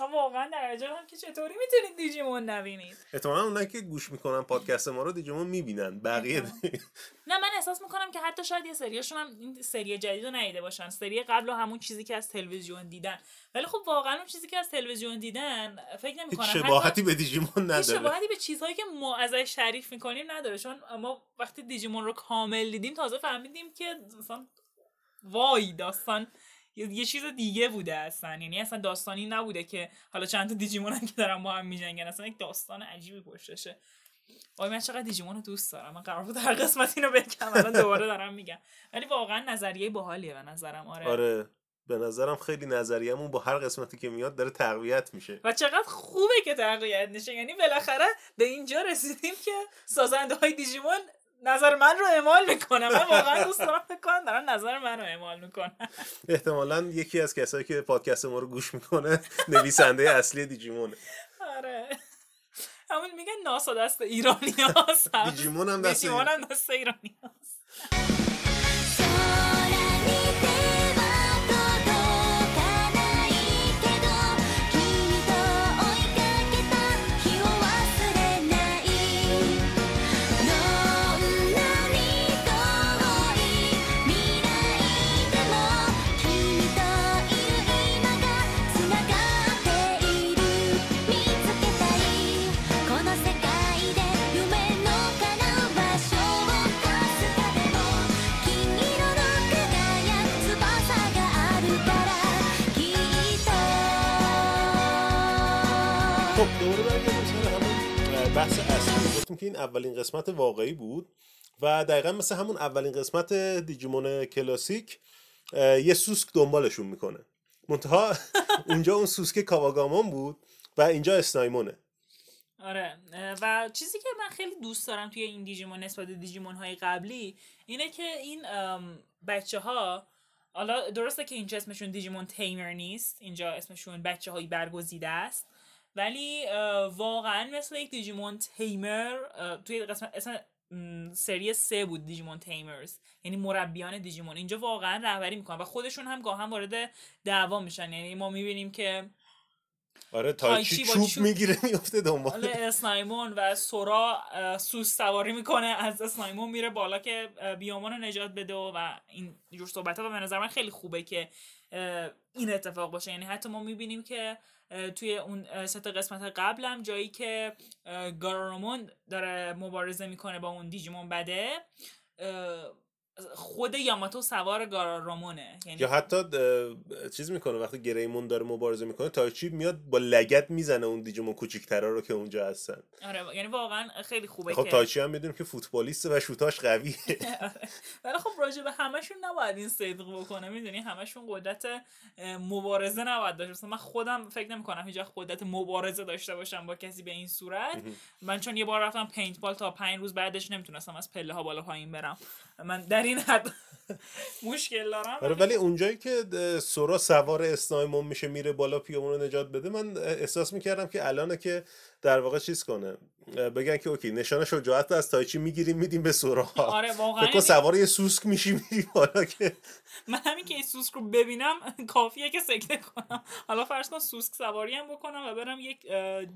واقعا درجه هم که چطوری می‌تونید دیجیمون نبینید؟ احتمالا اونایی که گوش می‌کنن پادکست ما رو دیجیمون می‌بینن بقیه نه من احساس می‌کنم که حتی شاید یه سریاشون هم این سری جدید رو ندیده باشن. سری قبل و همون چیزی که از تلویزیون دیدن. ولی خب واقعا اون چیزی که از تلویزیون دیدن فکر نمی‌کنم. شباهتی به دیجیمون نداره. شباهتی به چیزهایی که ما ازش تعریف می‌کنیم نداره. چون ما وقتی دیجیمون رو کامل دیدیم تازه فهمیدیم که مثلا وای داستان یه یه چیز دیگه بوده اصلا. یعنی اصلا داستانی نبوده که حالا چند تا دیجیمون هم که دارن با هم میجنگن. اصلا یک داستان عجیبی پشتشه. وای من چقدر دیجیمون رو دوست دارم. من قرار بود هر قسمت اینو بگم الان دوباره دارم میگم. ولی واقعا نظریه باحالیه به نظرم. آره, آره. به نظرم خیلی نظریه‌مون با هر قسمتی که میاد داره تقویت میشه. و چقدر خوبه که تقویت نشه یعنی بالاخره به اینجا رسیدیم که سازنده های دیجیمون نظر من رو اعمال می‌کنم. من واقعا دوست دارم فکر کنم دارن نظر من رو اعمال می‌کنم احتمالا یکی از کسایی که پادکست ما رو گوش می‌کنه نویسنده اصلی دیجیمونه آره. همون میگن ناسا دست ایرانی هاست دیجیمون هم دست دیجیمون هم دست ایرانی هاست گفتیم که این اولین قسمت واقعی بود و دقیقا مثل همون اولین قسمت دیجیمون کلاسیک یه سوسک دنبالشون می‌کنه. منتها اونجا اون سوسک کاواگامان بود و اینجا اسنایمونه. آره و چیزی که من خیلی دوست دارم توی این دیجیمون نسبت به دیجیمون های قبلی اینه که این بچه ها حالا درسته که اینجا اسمشون دیجیمون تیمر نیست اینجا اسمشون بچه های برگزیده است. ولی واقعا مثل یک دیجیمون تیمر توی قسمت م، سری سه بود دیجیمون تیمرز. یعنی مربیان دیجیمون. اینجا واقعا رهبری می‌کنن و خودشون هم گاهن وارد دعوا میشن. یعنی ما می‌بینیم که آره تایچی چوب چوب. می‌گیره میفته دنبال. حالا اسنایمون و سورا سوس سواری می‌کنه از اسنایمون میره بالا که بیامون رو نجات بده و, این جور صحبت ها و به نظر من خیلی خوبه که این اتفاق باشه. یعنی حتی ما می‌بینیم که توی اون سه قسمت قبلم جایی که گارارومون داره مبارزه می‌کنه با اون دیجیمون بده. خود یاماتو سوار گارارومونه یعنی یا حتی چیز می‌کنه وقتی گریمون داره مبارزه می‌کنه تایچی میاد با لگت می‌زنه اون دیجیمون کوچیک‌ترا رو که اونجا هستن. آره یعنی واقعا خیلی خوبه خب که تایچی هم می‌دونیم که فوتبالیسته و شوتاش قویه. ولی خب راجع به همشون نباید این صدق بکنه می‌دونی؟ همشون قدرت مبارزه نباید داشته مثلا من خودم فکر نمی‌کنم هیچ وقت قدرت مبارزه داشته باشم با کسی به این صورت. من چون یه بار رفتم پینت بال تا پنج روز بعدش نمی‌تونستم از پله ها بالا پایین برم. من در این حد مشکل دارم. آره ولی اونجایی که سورا سوار اسنایمون میشه میره بالا پیامون رو نجات بده من احساس می‌کردم که الانه که در واقع چیز کنه. بگن که OK نشان شجاعت از تایچی می‌گیریم میدیم به سورا. آره واقعا فکر کن یعنی سوار یه سوسک میشی میری بالا که من همین که این سوسک رو ببینم کافیه که سکته کنم. حالا فرض کن سوسک سواری هم بکنم و برم یک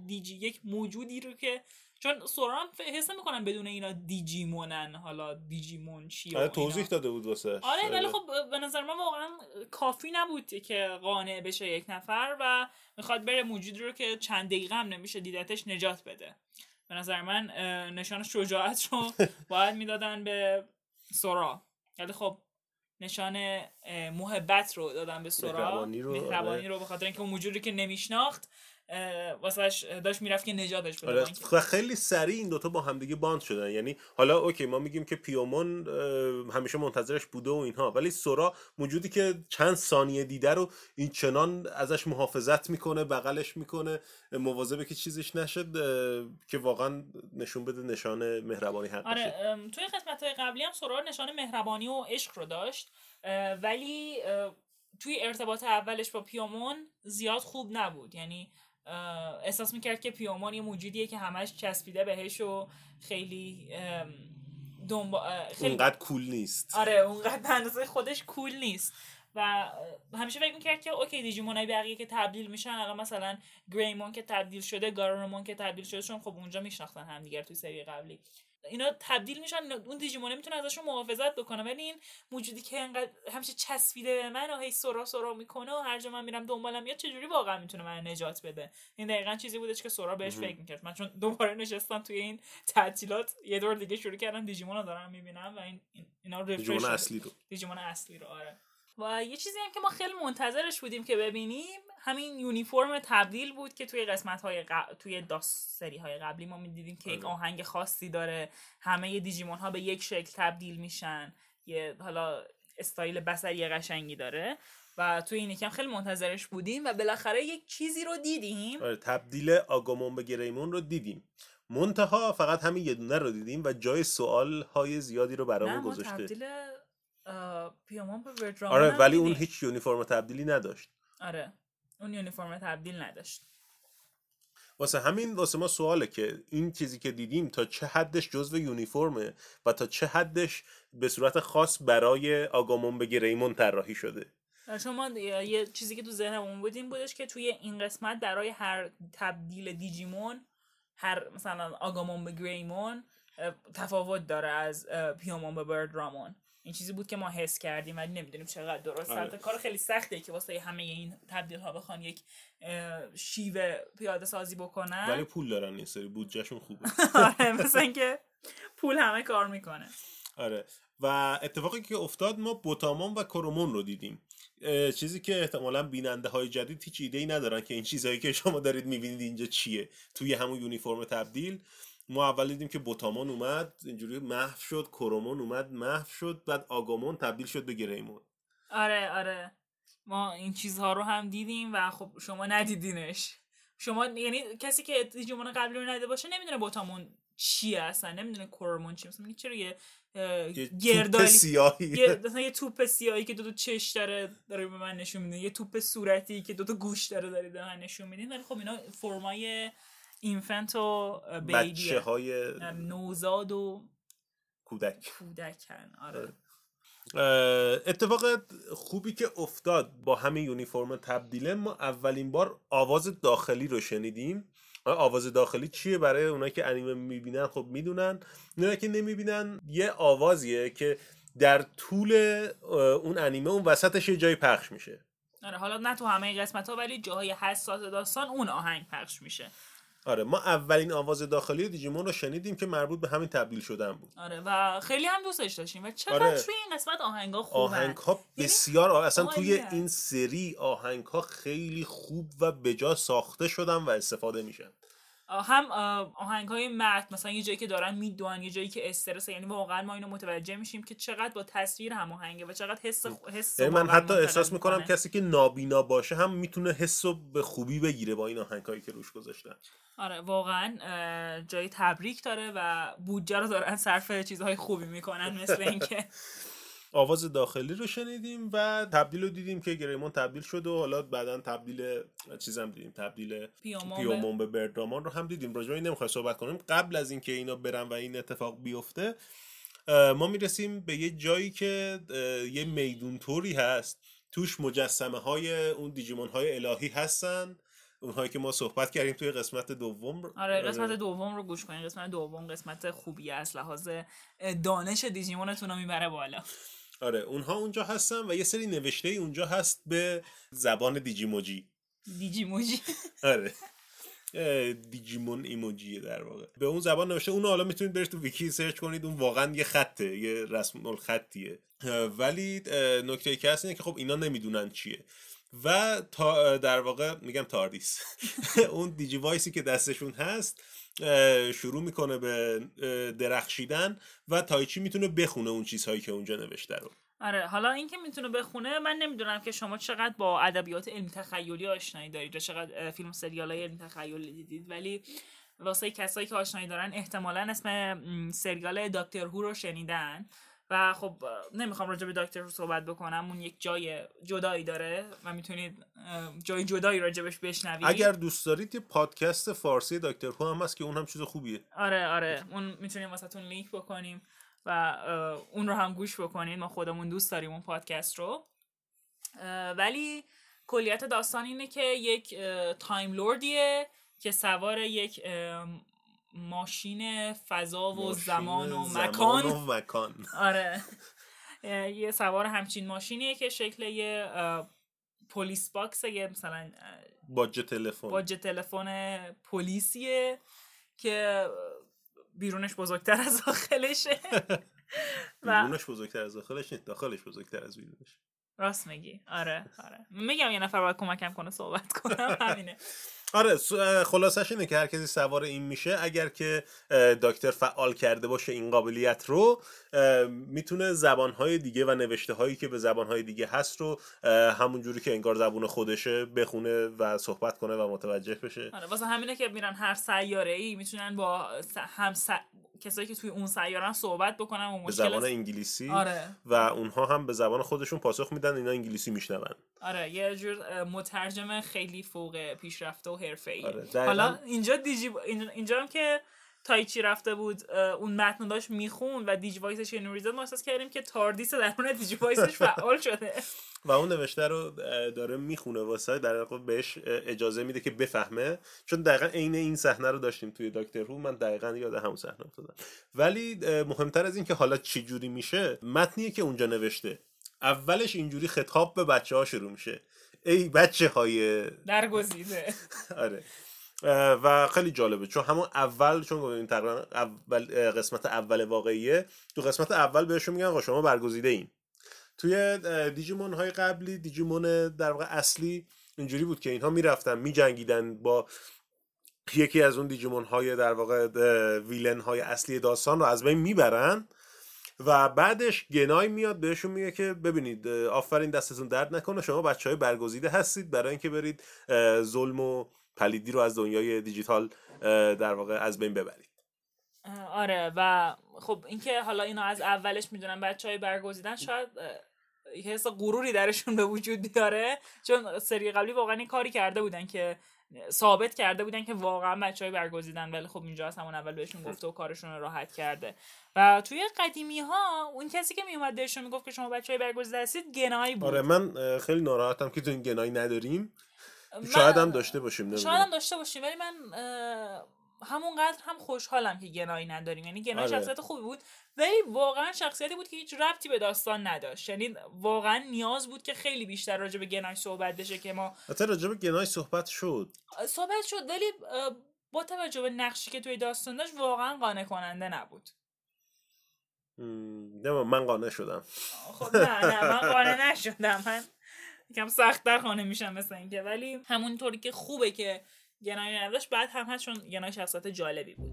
دیجی یک موجودی رو که چون سوران حس می‌کنم بدون اینا دیجیمونن. حالا دیجیمون چیه و آره. توضیح داده بود واسه آره ولی خب به نظر من واقعا کافی نبود که قانع بشه یک نفر و می‌خواد بره موجودی رو که چند دقیقه هم نمیشه دیدتش نجات بده. به نظر من نشان شجاعت رو باید می‌دادن به سورا ولی خب نشان محبت رو دادن به سورا مهربانی رو، آره. مهربانی رو به خاطر اینکه اون موجودی که نمیشناخت واسهش داشت می‌رفت که نجاتش بده. آره. خیلی سریع این دوتا با همدیگه باند شدن. یعنی حالا اوکی ما میگیم که پیومون همیشه منتظرش بوده و اینها. ولی سورا موجودی که چند ثانیه دیده رو این چنان ازش محافظت می‌کنه بغلش می‌کنه مواظبه که چیزش نشد که واقعا نشون بده نشان مهربانی حقشه آره توی قسمت های قبلی هم سورا نشان مهربانی و عشق رو داشت ولی توی ارتباط اولش با پیومون زیاد خوب نبود. یعنی احساس می‌کرد که پیومون یه موجودیه که همش چسبیده بهش و خیلی دنبا خیلی اونقدر کول نیست. آره اونقدر به اندازه خودش کول نیست. و همیشه فکر می‌کرد که اوکی دیجیمونای بقیه که تبدیل میشن الان مثلا گریمون که تبدیل شده گارارومون که تبدیل شده چون خب اونجا میشناختن همدیگر توی سری قبلی. اینا تبدیل میشن اون دیجیمونه می‌تونه ازشون محافظت بکنه. ولی این موجودی که انقدر همیشه چسبیده به من و هی سورا سورا می‌کنه و هر جا من میرم دنبالم یا چجوری واقعا می‌تونه من نجات بده؟ این دقیقا چیزی بودش که سورا بهش فکر می‌کرد. من چون دوباره نشستم توی این تعطیلات یه دور دیگه شروع کردم دیجیمون رو دارم می‌بینم و این این- اینا رفرش دیجیمون. اصلی رو دیجیمون اصلی رو آره. و یه چیزی هم که ما خیلی منتظرش بودیم که ببینیم همین یونیفرم تبدیل بود که توی قسمت های ق- توی سری های قبلی ما می‌دیدیم که یک آره. آهنگ خاصی داره. همه دیجیمون ها به یک شکل تبدیل میشن. یه حالا استایل بسری قشنگی داره و توی این یکم خیلی منتظرش بودیم و بالاخره یک چیزی رو دیدیم. آره تبدیل آگامون به گریمون رو دیدیم. منتها فقط همین یه دونه رو دیدیم و جای سوال های زیادی رو برامون گذاشته. تبدیل پیامون به وردرامون آره ولی اون. هیچ یونیفرم تبدیلی نداشت. آره اون یونیفرم تبدیل نداشت. واسه همین واسه ما سواله که این چیزی که دیدیم تا چه حدش جزو یونیفرمه و تا چه حدش به صورت خاص برای آگامون به گریمون طراحی شده. چون ما یه چیزی که تو ذهنمون بود این بودش که توی این قسمت برای هر تبدیل دیجیمون هر مثلا آگامون به گریمون تفاوت داره از پیامون به برد رامون. این چیزی بود که ما حس کردیم ولی نمی‌دونیم چقدر درست. آره. کار خیلی سخته که واسه همه این تبدیل ها بخوان یک شیوه پیاده سازی بکنن. ولی پول دارن این سری بودجهشون خوبه. آره مثلا اینکه پول همه کار می‌کنه. آره. و اتفاقی که افتاد ما بوتامون و کرومون رو دیدیم. چیزی که احتمالا بیننده های جدید هیچ ایده ای ندارن که این چیزهایی که شما دارید می‌بینید اینجا چیه. توی همون یونیفرم تبدیل. ما اول دیدیم که بوتامون اومد اینجوری محو شد کرومون اومد محو شد بعد آگامون تبدیل شد به گریمون. آره آره. ما این چیزها رو هم دیدیم و خب شما ندیدینش. شما یعنی کسی که دیجیمون قبلی رو ندیده باشه نمی‌دونه بوتامون چیه اصلا نمی‌دونه کورمون چیه. مثلا چرا یه گردالی سیاهی. یه مثلا یه توپ سیاهی که دو تا چش داره داره به من نشون میده. یه توپ صورتی که دو تا گوش داره داره به من نشون میده ولی خب اینا فرمای اینفنت و بیبیه های نوزاد و کودک. کودکن آره. اه، اتفاق خوبی که افتاد با همین یونیفرم تبدیله ما اولین بار آواز داخلی رو شنیدیم. آواز داخلی چیه؟ برای اونایی که انیمه می‌بینن خب می‌دونن. اونایی که نمی‌بینن یه آوازیه که در طول اون انیمه اون وسطش یه جایی پخش میشه. آره حالا نه تو همه قسمت ها ولی جاهای حساس داستان اون آهنگ پخش میشه. آره ما اولین آواز داخلی دیجیمون رو شنیدیم که مربوط به همین تبدیل شدن بود آره و خیلی هم دوستش داشتیم و چقدر آره. توی این قسمت آهنگا خوبن آهنگ ها یعنی بسیار اصلا توی. این سری آهنگ ها خیلی خوب و بجا ساخته شدن و استفاده میشن هم آهنگ های مرد مثلا یه جایی که دارن میدوان یه جایی که استرس یعنی واقعا ما اینو متوجه میشیم که چقدر با تصویر هماهنگه و چقدر حس حس من حتی احساس می‌کنم می‌کنه. کسی که نابینا باشه هم می‌تونه حس رو به خوبی بگیره با این آهنگ هایی که روش گذاشتن آره واقعا جای تبریک داره و بودجه رو دارن صرف چیزهای خوبی می‌کنن مثل اینکه آواز داخلی رو شنیدیم و تبدیل رو دیدیم که گریمون تبدیل شد و حالا بعدا تبدیل چیزم دیدیم تبدیل پیومون به بردرامان رو هم دیدیم. راجع این نمی‌خوای صحبت کنیم. قبل از اینکه اینا برن و این اتفاق بیفته ما می‌رسیم به یه جایی که یه میدون طوری هست. توش مجسمه های اون دیجیمون های الهی هستن. اونهایی که ما صحبت کردیم توی قسمت دوم آره قسمت دوم رو گوش کنین. قسمت دوم قسمت خوبی از لحاظ دانش دیجیمونتون رو می‌بره بالا. آره اونها اونجا هستن و یه سری نوشته اونجا هست به زبان دیجیموجی. دیجیموجی. آره. دیجیمون ایموجیه در واقع. به اون زبان نوشته اونو حالا می‌تونید برید تو ویکی سرچ کنید اون واقعا یه خطه یه رسم الخطیه. ولی نکته که هست اینه که خب اینا نمی‌دونن چیه. و تا در واقع میگم تاردیس. اون دیجی وایسی که دستشون هست شروع می‌کنه به درخشیدن و تایچی می‌تونه بخونه اون چیزهایی که اونجا نوشته رو. آره حالا اینکه می‌تونه بخونه من نمی‌دونم که شما چقدر با ادبیات علمی تخیلی آشنایی دارید و چقدر فیلم سریال های علمی تخیلی دیدید. ولی واسه کسایی که آشنایی دارن احتمالا اسم سریال دکتر هو رو شنیدن. و خب نمی‌خوام راجع به Doctor Who صحبت بکنم اون یک جای جدایی داره و می‌تونید جای جدایی راجبش بشنوید. اگر دوست دارید یه پادکست فارسی Doctor Who هم هست که اون هم چیز خوبیه. آره آره اون می‌تونیم واسهتون لینک بکنیم و اون رو هم گوش بکنید. ما خودمون دوست داریم اون پادکست رو. ولی کلیت داستان اینه که یک Time Lord یه که سوار یک ماشین فضا و ماشین زمان و زمان مکان. و مکان. آره. یه سوار همچین ماشینیه که شکل یه police box یه مثلا باجه تلفن. باجه تلفن پلیسیه که بیرونش بزرگتر از داخلشه. بیرونش بزرگتر از داخلش نیست داخلش بزرگتر از بیرونش. راست میگی. آره آره. میگم یه نفر باید کمکم کنه صحبت کنم. همینه. آره خلاصش اینه که هر کسی سوار این میشه اگر که دکتر فعال کرده باشه این قابلیت رو می‌تونه زبانهای دیگه و نوشته هایی که به زبانهای دیگه هست رو همون جوری که انگار زبون خودشه بخونه و صحبت کنه و متوجه بشه. آره واسه همینه که میرن هر سیاره ای می‌تونن با هم س... کسایی که توی اون سیارن صحبت بکنن و به مشکل زبان انگلیسی آره. و اونها هم به زبان خودشون پاسخ میدن اینا انگلیسی میشنون. آره یه جور مترجم خیلی فوق پیشرفته و حرفه‌ای. آره،. حالا اینجا دیجی اینجا, هم که تایچی رفته بود اون متن داشت میخون و Digivice ش یه نوری زد ما احساس کردیم که TARDIS درون Digivice ش فعال شده. و اون نوشته رو داره می‌خونه واسه در واقع بهش اجازه میده که بفهمه. چون دقیقا عین این صحنه رو داشتیم توی Doctor Who من دقیقا یاد همون صحنه افتادم. ولی مهمتر از این که حالا چی جوری میشه متنیه که اونجا نوشته. اولش اینجوری خطاب به بچه ها شروع میشه. ای بچه های درگزیده. آره. و خیلی جالبه چون همون اول چون این تقریبا اول قسمت اول واقعیه تو قسمت اول بهشون میگن آقا شما برگزیده این توی دیجیمون های قبلی دیجیمون در واقع اصلی اینجوری بود که اینها می‌رفتن میجنگیدن با یکی از اون دیجیمون های در واقع ویلن های اصلی داستان رو از بین می‌برن. و بعدش گنای میاد بهشون میگه که ببینید آفرین دستتون درد نکنه شما بچه های برگزیده هستید برای اینکه برید ظلم و پلیدی رو از دنیای دیجیتال در واقع از بین ببرید. آره و خب اینکه حالا اینا از اولش می‌دونن بچه های برگزیدن شاید حس غروری درشون به وجود بیاره چون سری قبلی واقعا این کاری کرده بودن که ثابت کرده بودن که واقعا بچه های برگزیدن ولی خب اینجا از همون اول بهشون گفته و کارشون رو راحت کرده. و توی قدیمی ها اون کسی که میومد بهشون می‌گفت که شما بچه های برگزیده هستید گنایی بود. آره من خیلی ناراحتم که تو این گنایی نداریم. شاید هم داشته باشیم شاید هم داشته باشیم ولی من همونقدر هم خوشحالم که گنایی نداریم. یعنی گنای آره. شخصیت خوبی بود. ولی واقعا شخصیتی بود که هیچ ربطی به داستان نداشت. یعنی واقعا نیاز بود که خیلی بیشتر راجع به گنای صحبت بشه که ما حتی راجع به گنای صحبت شد. صحبت شد ولی با توجه به نقشی که توی داستان داشت واقعا قانع کننده نبود نه من قانع شدم. خب نه نه من قانع نشدم. من یکم سختتر خانه میشم مثل اینکه. ولی همونطوری که خوبه که گنایی نداشت بعد هم هست چون گنای شخصیت جالبی بود.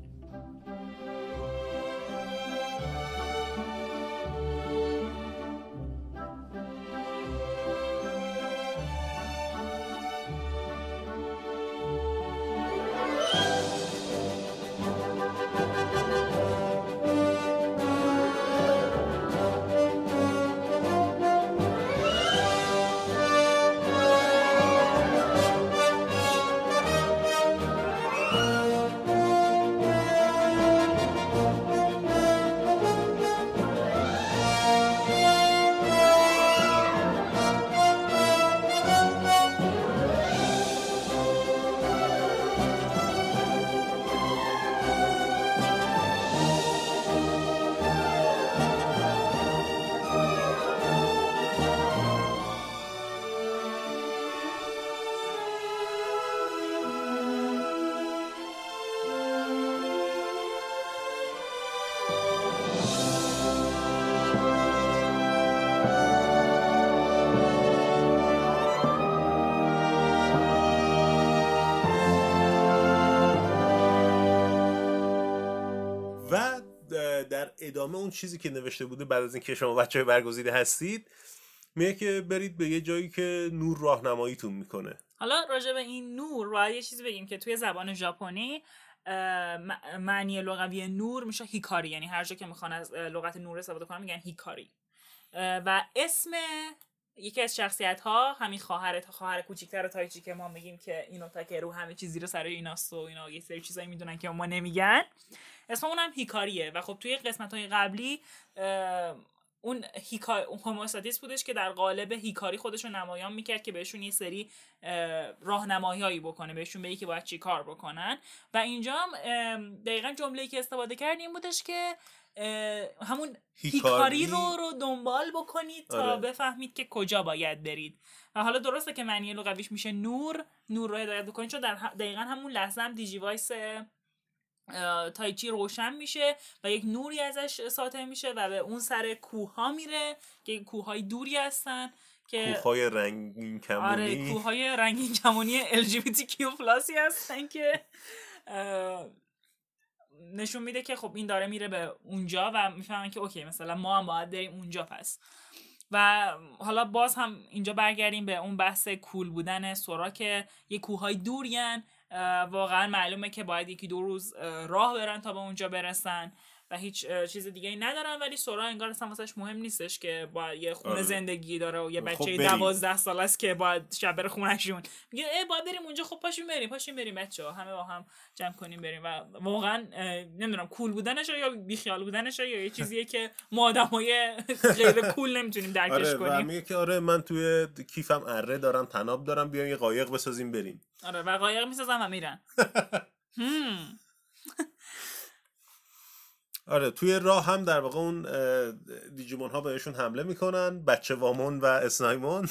ادامه اون چیزی که نوشته بوده بعد از اینکه شما بچه برگزیده هستید میگه که برید به یه جایی که نور راهنماییتون می‌کنه. حالا راجع به این نور باید یه چیزی بگیم که توی زبان ژاپنی معنی لغوی نور میشه هیکاری یعنی هر جا که می‌خوان از لغت نور استفاده کنن میگن هیکاری. و اسم یکی از شخصیت ها همین خواهر خواهر کوچیکتر تایچی که ما میگیم که اینو تا که رو همه چیز زیر سر ایناست و اینا یه سری چیزایی می‌دونن که ما نمیگن. اسم اونم هیکاریه و خب توی قسمت های قبلی اون هیکا... Homeostasis بودش که در قالب هیکاری خودش رو نمایان می‌کرد که بهشون یه سری راهنمایی هایی بکنه بهشون بگه که باید چی کار بکنن. و اینجا هم دقیقا جمله که استفاده کرد این بودش که همون هیکاری رو رو دنبال بکنید تا آره. بفهمید که کجا باید برید. و حالا درسته که معنی لغویش میشه نور. نور رو هدایت بکنید چون در دقیقا همون لحظه هم Digivice اه، تایچی روشن میشه و یک نوری ازش ساطع میشه و به اون سر کوه ها میره که کوه دوری هستن که کوههای رنگین آره کمونی کوههای رنگین کمونی LGBTQ پلاسی هستن که نشون میده که خب این داره میره به اونجا و می‌فهمن که اوکی مثلا ما هم باید بریم اونجا پس. و حالا باز هم اینجا برگردیم به اون بحث کول بودن سورا که یه کوههای دورین واقعا معلومه که باید یکی دو روز اه، راه برن تا به اونجا برسن. و هیچ چیز دیگه ای ندارن ولی سورا انگار اصلا واسش مهم نیستش که باید یه خونه آره. زندگی داره و یه خب بچه بریم. دوازده سال است که باید شب بره خونهشون میگه ای باید بریم اونجا خب پاشیم بریم پاشیم بریم بچه ها همه با هم جمع کنیم بریم و واقعا نمی‌دونم کول بودنش یا بیخیال بودنش یا یه چیزیه که ما آدمای غیر کول نمی‌تونیم درکش آره کنیم میگه که آره من توی کیفم اره دارم تناب دارم بیایم یه قایق بسازیم بریم آره و قایق می‌سازن و میرن. آره توی راه هم در واقع اون دیجیمون ها بهشون حمله می‌کنن بچه وامون و اسنایمون.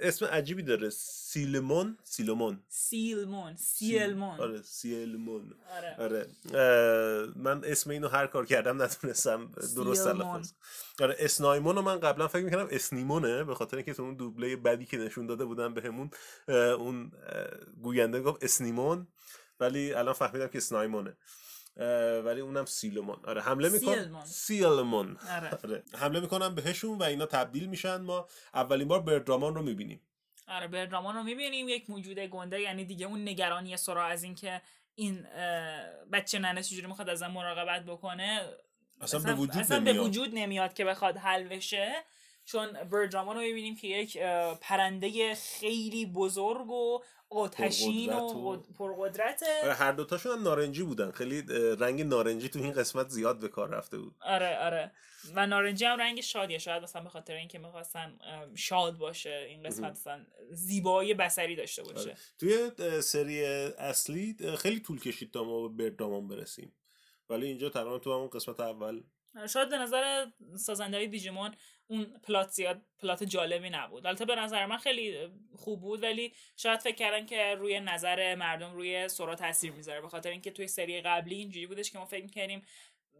اسم عجیبی داره. سیلمون؟ سیلمون. سیلمون سیلمون. آره سیلمون. آره. آره. من اسم اینو هر کار کردم نتونستم درست. تلفظ آره اسنایمون رو من قبلا فکر می‌کردم اسنیمونه به خاطر اینکه تو اون دوبله بدی که نشون داده بودن بهمون اه، اون گوینده گفت اسنیمون ولی الان فهمیدم که اسنایمونه. ولی اونم سیلمون آره حمله میکن سیلمون. آره. آره. حمله می‌کنن بهشون و اینا تبدیل میشن ما اولین بار بردرامان رو می‌بینیم آره بردرامان رو می‌بینیم یک موجود گنده یعنی دیگه اون نگرانی سورا از اینکه این بچه ننه چجوری می‌خواد ازم مراقبت بکنه اصلا به وجود اصلا به نمیاد. وجود نمیاد که بخواد حل بشه چون بردرامان رو می‌بینیم که یک پرنده خیلی بزرگ و آتشین و و- قد- پرقدرته آره هر دوتاشون هم نارنجی بودن. خیلی رنگ نارنجی تو این قسمت زیاد به کار رفته بود. آره آره. و نارنجی هم رنگ شادیه. شاید مثلا به خاطر اینکه می‌خواستن شاد باشه این قسمت مثلا زیبایی بسری داشته باشه. آره. توی سری اصلی خیلی طول کشید تا ما به بردرامان برسیم. ولی اینجا تقریبا تو همون قسمت اول. شاید به نظر سازنده های دیجیمون اون پلات زیاد پلات جالبی نبود. البته به نظر من خیلی خوب بود ولی شاید فکر کردن که روی نظر مردم روی سورا تاثیر می‌ذاره به خاطر اینکه توی سری قبلی اینجوری بودش که ما فکر می‌کردیم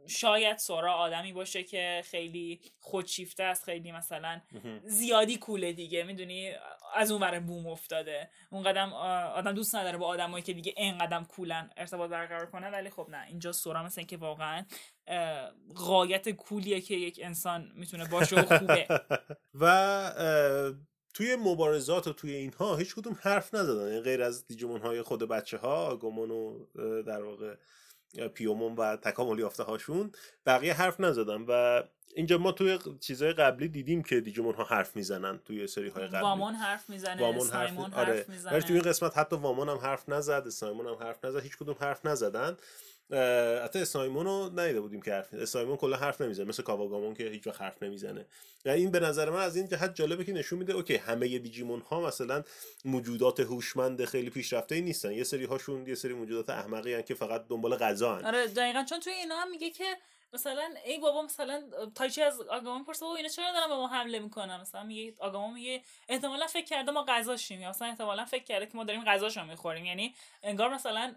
شاید سورا آدمی باشه که خیلی خودشیفته است خیلی مثلا زیادی کوله دیگه. می‌دونی؟ از اون ور بوم افتاده. اون قدم آدم دوست نداره با آدمایی که دیگه این قدم کولن ارتباط برقرار کنه ولی خب نه. اینجا سورا مثل که واقعا غایت کولیه که یک انسان می‌تونه باشه و خوبه. و توی مبارزات و توی اینها هیچ کدوم حرف نزدن. یعنی غیر از دیجیمون های خود بچه ها آگومون و در واقع پیومون و تکامل یافته هاشون بقیه حرف نزدن. و اینجا ما توی چیزهای قبلی دیدیم که دیجیمون ها حرف می‌زنن توی سری های قبلی. وامون حرف می‌زنه وامون حرف, سایمون آره. حرف می‌زنه توی این قسمت حتی وامون هم حرف نزد سایمون هم حرف نزد هیچ کدوم حرف نزدن. حتی اسایمون رو ندیده بودیم که حرف اسایمون کلا حرف نمی‌زنه مثل کاواگامون که هیچ حرف نمی‌زنه. و این به نظر من از این جهت جالبه که نشون میده اوکی همه دیجیمون ها مثلا موجودات هوشمند خیلی پیشرفته ای نیستن. یه سری هاشون یه سری موجودات احمقی هن که فقط دنبال غذا هن. آره دقیقا چون توی اینا هم میگه که مثلا ای بابا مثلا تایچی از آگامان پرسه بابا اینا چرا دارن به ما حمله می‌کنن؟ مثلا میگه آگامان میگه احتمالا فکر کرده ما غذاشیم یا مثلا احتمالا فکر کرده که ما داریم غذاشو می‌خوریم. یعنی انگار مثلا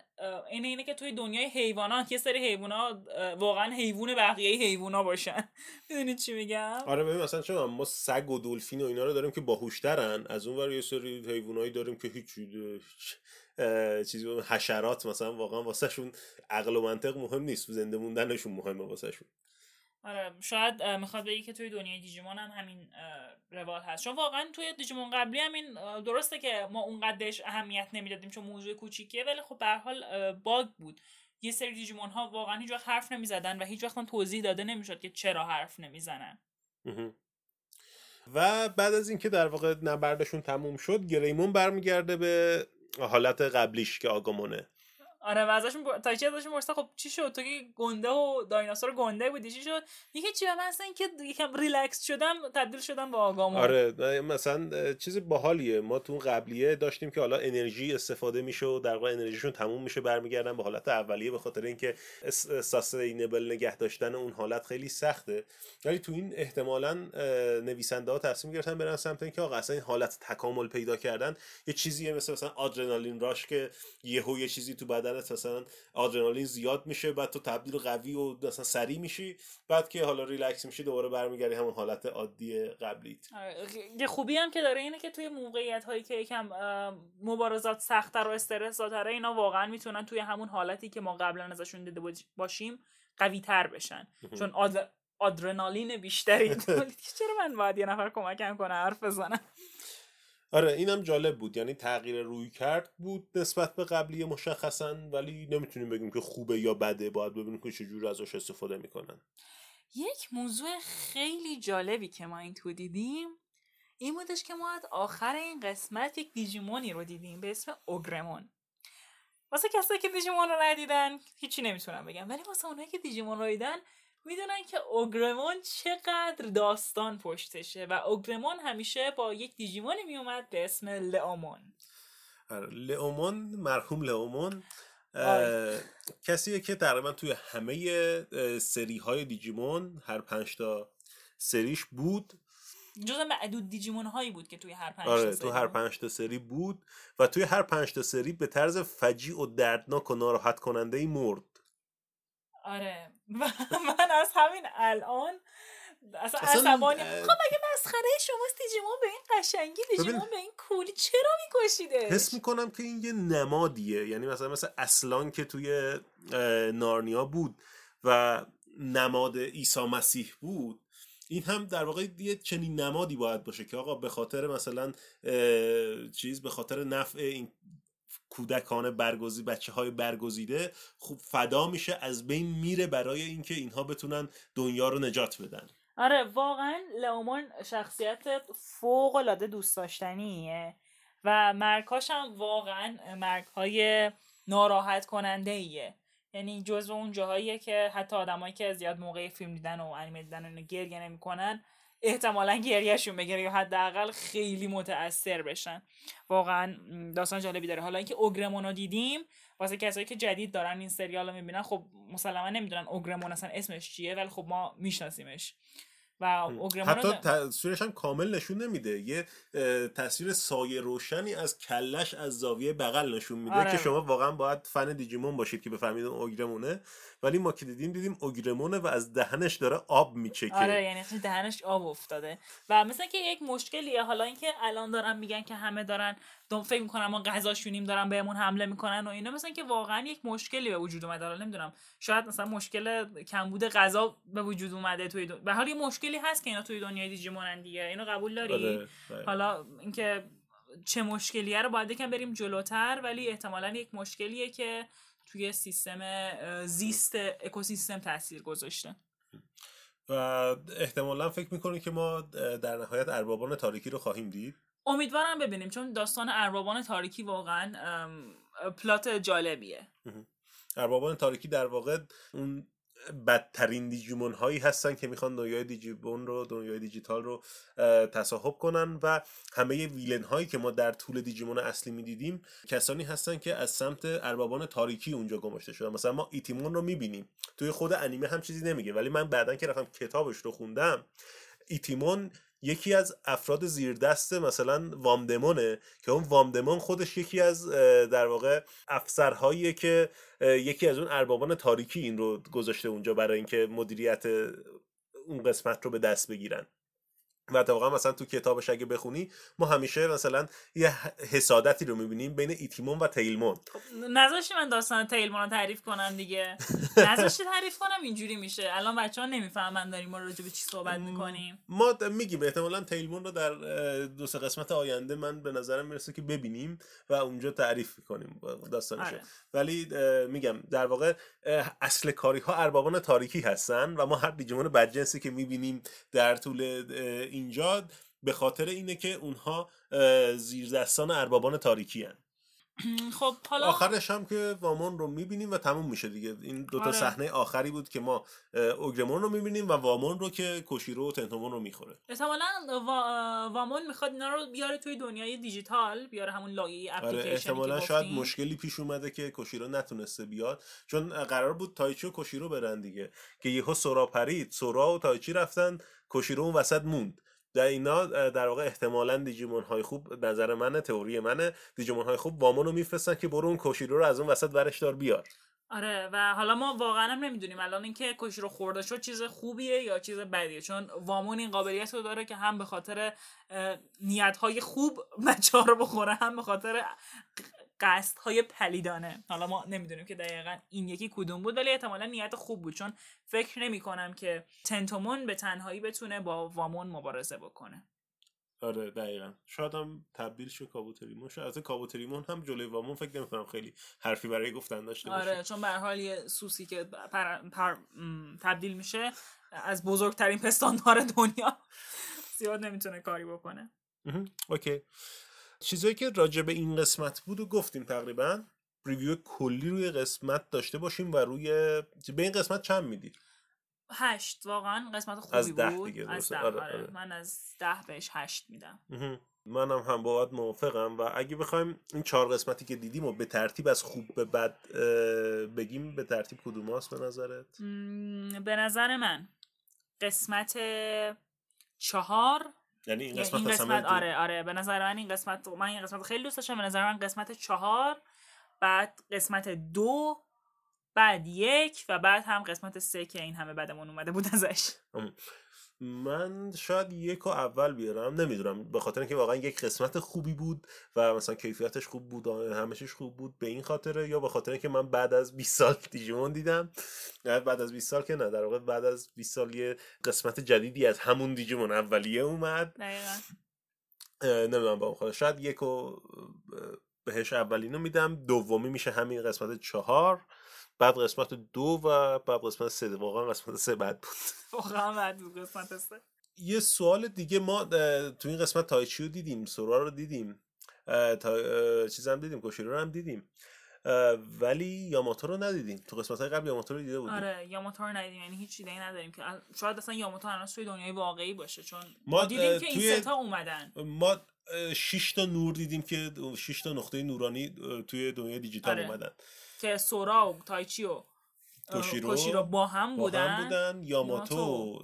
اینه اینه که توی دنیای حیوانات یه سری حیونا واقعا حیوان بقیه حیونا باشن. می‌دونید چی میگم؟ آره ببین مثلا چون ما سگ و دلفین و اینا رو داریم که باهوشترن. از اون ور یه سری حیوانایی داریم که هیچ چیزی حشرات مثلا واقعا واسهشون عقل و منطق مهم نیست زنده موندنشون مهمه واسهشون. آره شاید می‌خواد بگی که توی دنیای دیجیمون هم همین روال هست. چون واقعا توی دیجیمون قبلی هم این اه، درسته که ما اونقدرش اهمیت نمی‌دادیم چون موضوع کوچیکیه ولی خب به حال باگ بود. یه سری دیجیمون ها واقعا هیچ وقت حرف نمی‌زدن و هیچ وقت توضیح داده نمی‌شد که چرا حرف نمی‌زنن. و بعد از اینکه در واقع نبردشون تموم شد گریمون برمیگرده به حالت قبلیش که آگامونه آره و ازشون ب... تایچی ازشون پرسه خب چی شد؟ تو که گنده و دایناسور گنده بودی چی شد؟ میگه چی؟ من اصلا اینکه یکم ریلکس شدم تبدیل شدم به آگامون. آره مثلا چیز باحالیه. ما تو قبلیه داشتیم که حالا انرژی استفاده میشه و در واقع انرژیشون تموم میشه برمیگردن به حالت اولیه به خاطر اینکه ساستینبل نگه داشتن اون حالت خیلی سخته. ولی تو این احتمالا نویسنده ها تصمیم گرفتن برن سمت اینکه آقا اصلا این حالت تکامل پیدا کردن یه چیزیه مثل مثلا آدرنالین راش که یهو یه چیزی تو بدنت مثلا آدرنالین زیاد میشه بعد تو تبدیل قوی و مثلا سریع میشی بعد که حالا ریلکس میشی دوباره برمیگردی همون حالت عادی قبلیت. آره، یه خوبی هم که داره اینه که توی موقعیت هایی که یکم مبارزات سختتر و استرس داره اینا واقعا می‌تونن توی همون حالتی که ما قبلا ازشون دیده باش- باشیم قوی تر بشن چون آد... آدرنالین بیشتری چرا من باید یه نفر کمکم کنه حرف بزنم؟ آره اینم جالب بود. یعنی تغییر روی کرد بود نسبت به قبلی مشخصا ولی نمی‌تونیم بگیم که خوبه یا بده. باید ببینیم که چجور ازش استفاده می‌کنن. یک موضوع خیلی جالبی که ما این تو دیدیم این بودش که ما از آخر این قسمت یک دیجیمونی رو دیدیم به اسم اوگرمون. واسه کسایی که دیجیمون رو ندیدن هیچی نمی‌تونم بگم. ولی واسه اونایی که دیجیمون رو دیدن می‌دونن که اوگرمون چقدر داستان پشتشه و اوگرمون همیشه با یک دیجیمونی میومد به اسم لئومون آره لئومون مرحوم لئومون آره. کسیه که تقریبا توی همه سری های دیجیمون هر پنج تا سریش بود جز معدود دیجیمون هایی بود که توی هر پنج آره تا تو سری هر. پنج تا سری بود و توی هر پنج تا سری به طرز فجیع و دردناک و ناراحت کننده ای مرد آره. من از همین الان اصلا اصلا، عصبانی خب مگه مسخره شماست دیجیمون به این قشنگی دیجیمون به این کولی چرا میکشیدش؟ حس می‌کنم که این یه نمادیه. یعنی مثلا مثل اصلان که توی نارنیا بود و نماد عیسی مسیح بود این هم در واقع یه چنین نمادی باید باشه که آقا به خاطر مثلا چیز به خاطر نفع این کودکان برگزی بچه های برگزیده خوب فدا میشه از بین میره برای اینکه اینها بتونن دنیا رو نجات بدن. آره واقعا لئومون شخصیت فوق العاده دوست داشتنیه و مرکاش هم واقعا مرک های ناراحت کننده ایه یعنی جزو اون جاهاییه که حتی آدمایی که زیاد موقع فیلم دیدن و انیمه دیدن و گریه نمی‌کنن احتمالا گریهشون بگیره یا حداقل خیلی متاثر بشن. واقعا داستان جالبی داره. حالا اینکه اوگرمون دیدیم واسه کسایی که جدید دارن این سریال رو می‌بینن خب مسلما نمی‌دونن اوگرمون اصلا اسمش چیه ولی خب ما میشناسیمش. و اوگرمون حتی تصویرش هم کامل نشون نمیده. یه تصویر سایه روشنی از کلش از زاویه بغل نشون میده آره. که شما واقعا باید فن دیجیمون باشید که بفهمید اون اوگرمونه ولی ما که دیدیم دیدیم اوگرمونه و از دهنش داره آب میچکه. آره یعنی دهنش آب افتاده. و مثلا که یک مشکلیه. حالا اینکه الان دارن میگن که همه دارن دم فکر می‌کنن ما غذاشونیم دارن بهمون حمله می‌کنن و اینا. مثلا که واقعا یک مشکلی به وجود اومده. حالا نمی‌دونم. شاید مثلا مشکل کمبود غذا به وجود اومده توی دو... به حال یه مشکلی هست که اینا توی دنیای دیجیمونن دیگه اینو قبول داری؟ آره، آره. حالا اینکه چه مشکلیه رو باید یکم بریم جلوتر ولی احتمالا یک مشکلیه که توی سیستم زیست اکوسیستم تاثیر گذاشته. و احتمالا فکر می‌کنه که ما در نهایت اربابان تاریکی رو خواهیم دید؟ امیدوارم ببینیم چون داستان اربابان تاریکی واقعا پلات جالبیه. اربابان تاریکی در واقع اون بدترین دیجیمون هایی هستن که می‌خوان دنیای دیجیمون رو دنیای دیجیتال رو تصاحب کنن و همه ویلن هایی که ما در طول دیجیمون اصلی می‌دیدیم کسانی هستن که از سمت اربابان تاریکی اونجا گماشته شدن. مثلا ما ایتیمون رو می‌بینیم. توی خود انیمه هم چیزی نمیگه. ولی من بعدا که رفتم کتابش رو خوندم ایتیمون یکی از افراد زیردست مثلا وامدمونه که اون وامدمون خودش یکی از در واقع افسرهاییه که یکی از اون اربابان تاریکی این رو گذاشته اونجا برای اینکه مدیریت اون قسمت رو به دست بگیرن. و اتفاقا مثلا تو کتابش اگه بخونی ما همیشه مثلا یه حسادتی رو می‌بینیم بین ایتیمون و تیلمون. خب نذاشتی من داستان تیلمون رو تعریف کنم دیگه. نذاشتی تعریف کنم اینجوری میشه. الان بچه ها نمی‌فهمن داریم ما راجع به چی صحبت می‌کنیم. ما میگیم احتمالا تیلمون رو در دو سه قسمت آینده من به نظرم می‌رسه که ببینیم و اونجا تعریف می‌کنیم داستانش آره. ولی میگم در واقع اصل کاری ها اربابان تاریکی هستن و ما هر دیجیمون بدجنسی که می‌بینیم در طول اینجا به خاطر اینه که اونها اه، زیردستان اربابان تاریکی هن. خب حالا آخرش هم که وامون رو می‌بینیم و تموم میشه دیگه این دوتا آره. صحنه آخری بود که ما اوگرمون رو می‌بینیم و وامون رو که کوشیرو و تنتومون رو می‌خوره احتمالا وا... وامون می‌خواد اینا رو بیاره توی دنیای دیجیتال بیاره همون لایه آره اپلیکیشنی احتمالا شاید. مشکلی پیش اومده که کوشیرو نتونسته بیاد چون قرار بود تایچی و کوشیرو برن دیگه که یهو سورا پرید سورا و تایچی رفتن کوشیرو اون وسط موند. در اینا در واقع احتمالا دیجیمون های خوب نظر منه تئوری منه. دیجیمون های خوب وامون رو میفرستن که برو اون کوشیرو رو از اون وسط ورش دار بیار. آره و حالا ما واقعا هم نمی‌دونیم الان اینکه کشی رو خورده شد چیز خوبیه یا چیز بدیه. چون وامون این قابلیت رو داره که هم به خاطر نیت های خوب بچه رو بخوره هم به خاطر قصد های پلیدانه. حالا ما نمی‌دونیم که دقیقا این یکی کدوم بود ولی احتمالا نیت خوب بود چون فکر نمی کنم که تنتومون به تنهایی بتونه با وامون مبارزه بکنه. آره دقیقا. شاید هم تبدیل شه کابوتریمون. شاید از کابوتریمون هم جلوی وامون فکر نمی‌کنم خیلی حرفی برای گفتن داشته باشه. آره چون به حال یه سوسی که پر... پر... تبدیل میشه از بزرگترین پستاندار دنیا زیاد نمی‌تونه کاری بکنه. اوکی. چیزایی که راجع به این قسمت بود و گفتیم تقریبا ریویو کلی روی قسمت داشته باشیم و روی به این قسمت چند میدی هشت واقعا قسمت خوبی از ده بود دیگه از. ده آره، آره. آره. من از ده بهش هشت میدم. منم هم باید موافقم و اگه بخوایم این چهار قسمتی که دیدیم و به ترتیب از خوب به بد بگیم به ترتیب کدوم هاست به نظرت م، به نظر من قسمت چهار یعنی این یعنی قسمت این قسمت آره آره به نظر من این قسمت من این قسمت خیلی دوست داشتم. به نظر من قسمت چهار بعد قسمت دو بعد یک و بعد هم قسمت سه که این همه بدمون اومده بود ازش. من شاید یک و اول بیارم. نمی‌دونم به خاطر اینکه واقعا یک قسمت خوبی بود و مثلا کیفیتش خوب بود همه چیش خوب بود به این خاطره یا به خاطر اینکه من بعد از 20 سال دیجیمون دیدم. بعد از 20 سال که نه در واقع بعد از 20 سال یه قسمت جدیدی از همون دیجیمون اولیه اومد. نمی‌دونم با اون خاطر. شاید یک و بهش اولینو میدم دومی میشه همین قسمت چهار. بعد قسمت دو و بعد قسمت سه. واقعا قسمت سه بد بود. واقعا بعد بود قسمت سه. یه سوال دیگه ما تو این قسمت تایچی رو دیدیم؟ سورا رو دیدیم. تا چیز هم دیدیم کوشیرو رو هم دیدیم. ولی یاماتو رو ندیدیم. تو قسمت های قبل یاماتو رو دیده بودیم. آره یاماتو رو ندیدیم. یعنی هیچ ایده نداریم که شاید اصلا یاماتو هنوز توی دنیای واقعی باشه. چون ما، ما دیدیم که این ستا اومدن. ما شش تا نور دیدیم که شش تا نقطه نورانی توی دنیای دیجیتال آره. اومدن. که سورا و تایچی و کوشیرو با هم با بودن, هم بودن یاماتو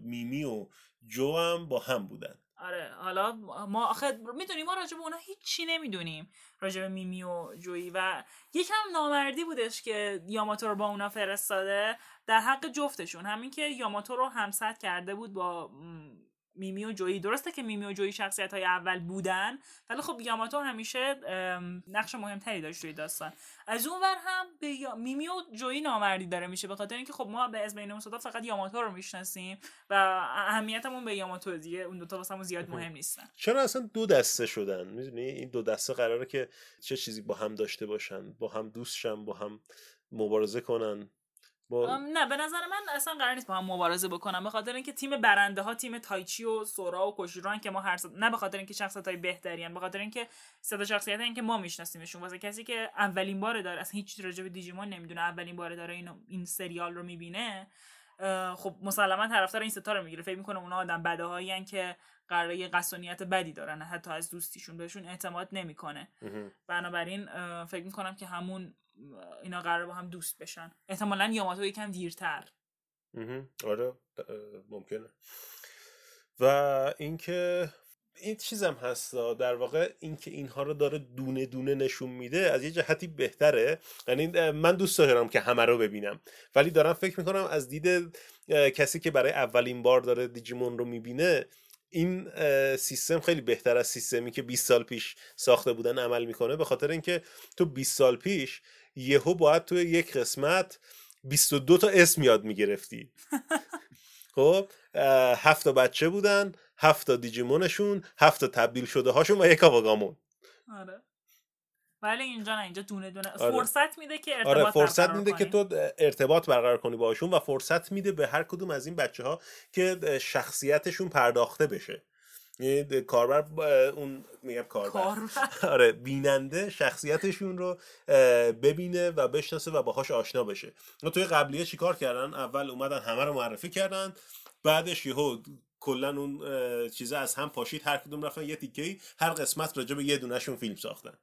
میمی و جو هم با هم بودن. آره حالا ما آخه می‌دونیم ما راجع به اونا هیچی نمی‌دونیم راجع به میمی و جویی و یکم نامردی بودش که یاماتو رو با اونا فرستاده در حق جفتشون. همین که یاماتو رو همسد کرده بود با میمی و جویی. درسته که میمی و جویی شخصیت های اول بودن ولی خب یاماتو همیشه نقش مهمتری داشت توی داستان. از اون ور هم به میمی و جویی نامردی داره میشه به خاطر اینکه خب ما به از بین اون ستا فقط یاماتو رو می‌شناسیم و اهمیتمون به یاماتو دیگه اون دوتا واسمون زیاد مهم نیستن. چرا اصلا دو دسته شدن؟ می‌دونی؟ این دو دسته قراره که چه چیزی با هم داشته باشن با هم دوست شن با هم مبارزه کنن. با نه به نظر من اصلا قرار نیست با هم مبارزه بکنم به خاطر اینکه تیم برنده ها تیم تایچی و سورا و کوشیرو که ما هر ست... نه به خاطر اینکه شخصیت های بهتری هن. به خاطر اینکه تا شخصیت هن که ما میشناسیمشون واسه کسی که اولین باره داره اصلا هیچ راجع به دیجیمون نمی‌دونه اولین باره داره اینو این سریال رو می‌بینه خب مسلما طرفدار این ستا رو می‌گیره فکر می‌کنه اونا آدم بده هایی که قراره یه قصونیت بدی دارن حتی از دوستیشون بهشون اعتماد نمی‌کنه. بنابراین فکر می‌کنم که همون اینا قرار با هم دوست بشن. احتمالا یاماتو یکم دیرتر. آره ممکنه. و اینکه این چیزم هست در واقع اینکه اینها رو داره دونه دونه نشون میده از یه جهتی بهتره. یعنی من دوست دارم که همه رو ببینم. ولی دارم فکر می‌کنم از دید کسی که برای اولین بار داره دیجیمون رو می‌بینه این سیستم خیلی بهتر از سیستمی که 20 سال پیش ساخته بودن عمل می‌کنه. به خاطر اینکه تو 20 سال پیش یهو باید تو یک قسمت 22 تا اسم یاد می‌گرفتی. خب هفت تا بچه بودن هفت تا دیجیمونشون هفت تا تبدیل شده هاشون و یک آواگامون آره. ولی اینجا نه اینجا دونه دونه. آره. فرصت میده که ارتباط آره فرصت میده که. تو ارتباط برقرار کنی باشون و فرصت میده به هر کدوم از این بچه ها که شخصیتشون پرداخته بشه. یعنی کاربر اون میگم کاربر. کار آره بیننده شخصیتشون رو ببینه و بشناسه و باهاش آشنا بشه. و توی قبلیه چیکار کردن؟ اول اومدن همه رو معرفی کردن بعدش یهو کلا اون اه، چیزا از هم پاشید هر کدوم رفتن یه تیکه هر قسمت راجع به یه دونهشون فیلم ساختن.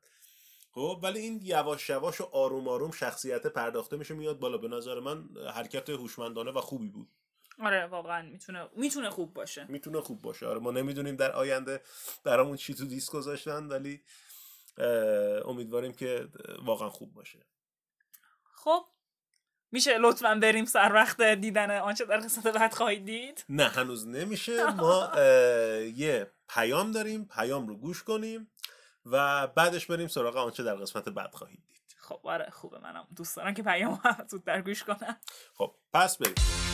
خب ولی این یواش یواش و آروم آروم شخصیت پرداخته میشه میاد بالا. به نظر من حرکت هوشمندانه و خوبی بود. آره واقعا می‌تونه می‌تونه خوب باشه. می‌تونه خوب باشه. آره ما نمی‌دونیم در آینده برامون چی تو دیسک گذاشتن ولی امیدواریم که واقعا خوب باشه. خب میشه لطفا بریم سر وقت دیدن آنچه در قسمت بعد خواهید دید؟ نه هنوز نمیشه. ما یه پیام داریم پیام رو گوش کنیم و بعدش بریم سراغ آنچه در قسمت بعد خواهید دید. خب آره خوبه منم دوست دارم که پیام هم زودتر گوش کنم. خب پس بریم.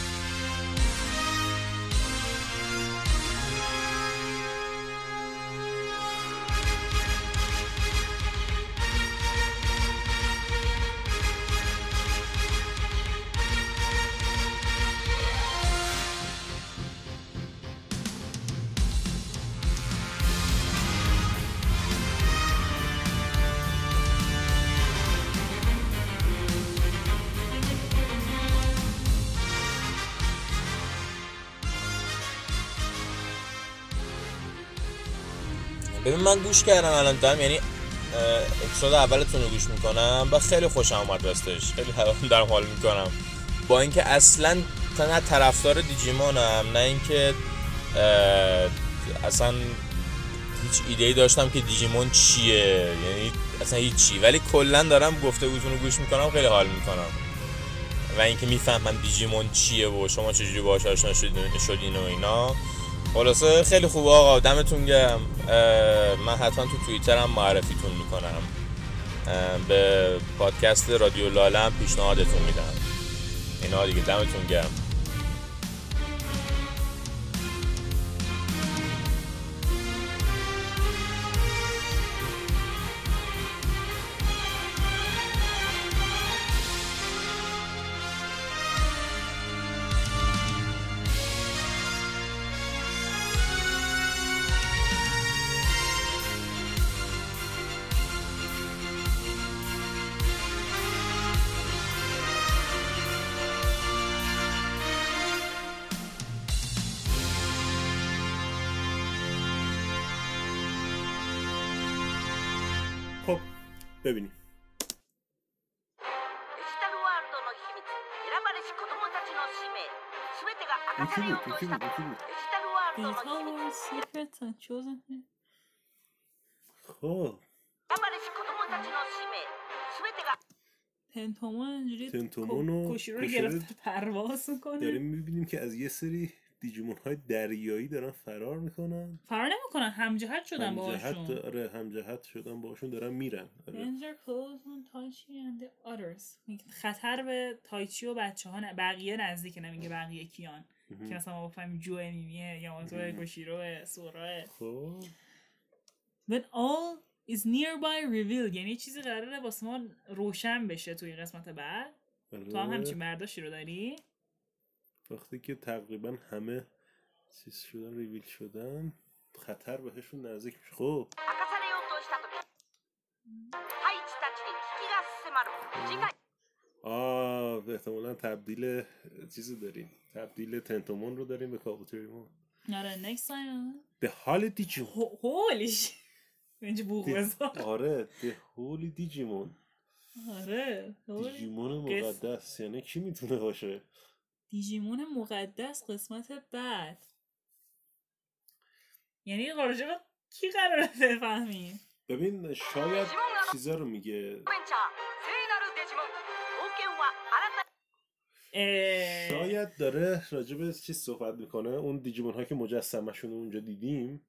من گوش کردم الان دارم یعنی اپیزود اولتون رو گوش می‌کنم و خیلی خوشم اومد راستش. خیلی دارم حال می‌کنم. با اینکه اصلا نه طرفدار دیجیمونم نه اینکه اصلا هیچ ایده ای داشتم که دیجیمون چیه. یعنی اصلا هیچی. ولی کلا دارم گفتگوتون رو گوش می‌کنم خیلی حال می‌کنم. و اینکه می‌فهمم دیجیمون چیه و شما چجوری باهاش آشنا شدین و اینا. خلاصه خیلی خوب آقا دمتون اه، من حتما تو توییترم معرفیتون می‌کنم. به پادکست رادیو لاله هم پیشنهادتون میدم. اینا دیگه دمتون گرم. 供たちの使命全てが明かされようとしたデジタルワールドの秘密選 خب ばれし子供たちの使命全てが پنتومون اینجوری پنتومون و کشی رو کشی گرفته پرواز میکنه داریم میبینیم که از یه سری دیجیمون های دریایی دارن فرار می‌کنن. فرار نمی‌کنن همجهت شدن همجهت باهاشون. آره همجهت شدن باشون دارن میرن. آره. خطر به تایچی و بچه ها نه- بقیه نزدیک نمیگه بقیه کیان. که مثلا ما بفهمیم جو میمیه یا مازو کوشیرو سورا. خب. When all is nearby revealed یعنی چیزی قراره واسه ما روشن بشه توی قسمت بعد. تو هم آره. همچین برداشتی رو داری؟ وقتی که تقریبا همه چیز شدن ریویل شدن خطر بهشون نزدیک میشه. خب. آه احتمالا تبدیل چیزی داریم. تبدیل تنتومون رو داریم به کابوتریمون آره نیکس time. ده Holy Digimon. هولیش اینجا بوق بزار آره به هولی دیجیمون آره دیجیمون مقدس. یعنی کی می‌تونه باشه؟ دیجیمون مقدس قسمت بعد. یعنی راجب کی قراره بفهمی ببین شاید چیزا رو میگه. شاید داره راجب چی صحبت می‌کنه. اون دیجیمون ها که مجسمشون اونجا دیدیم.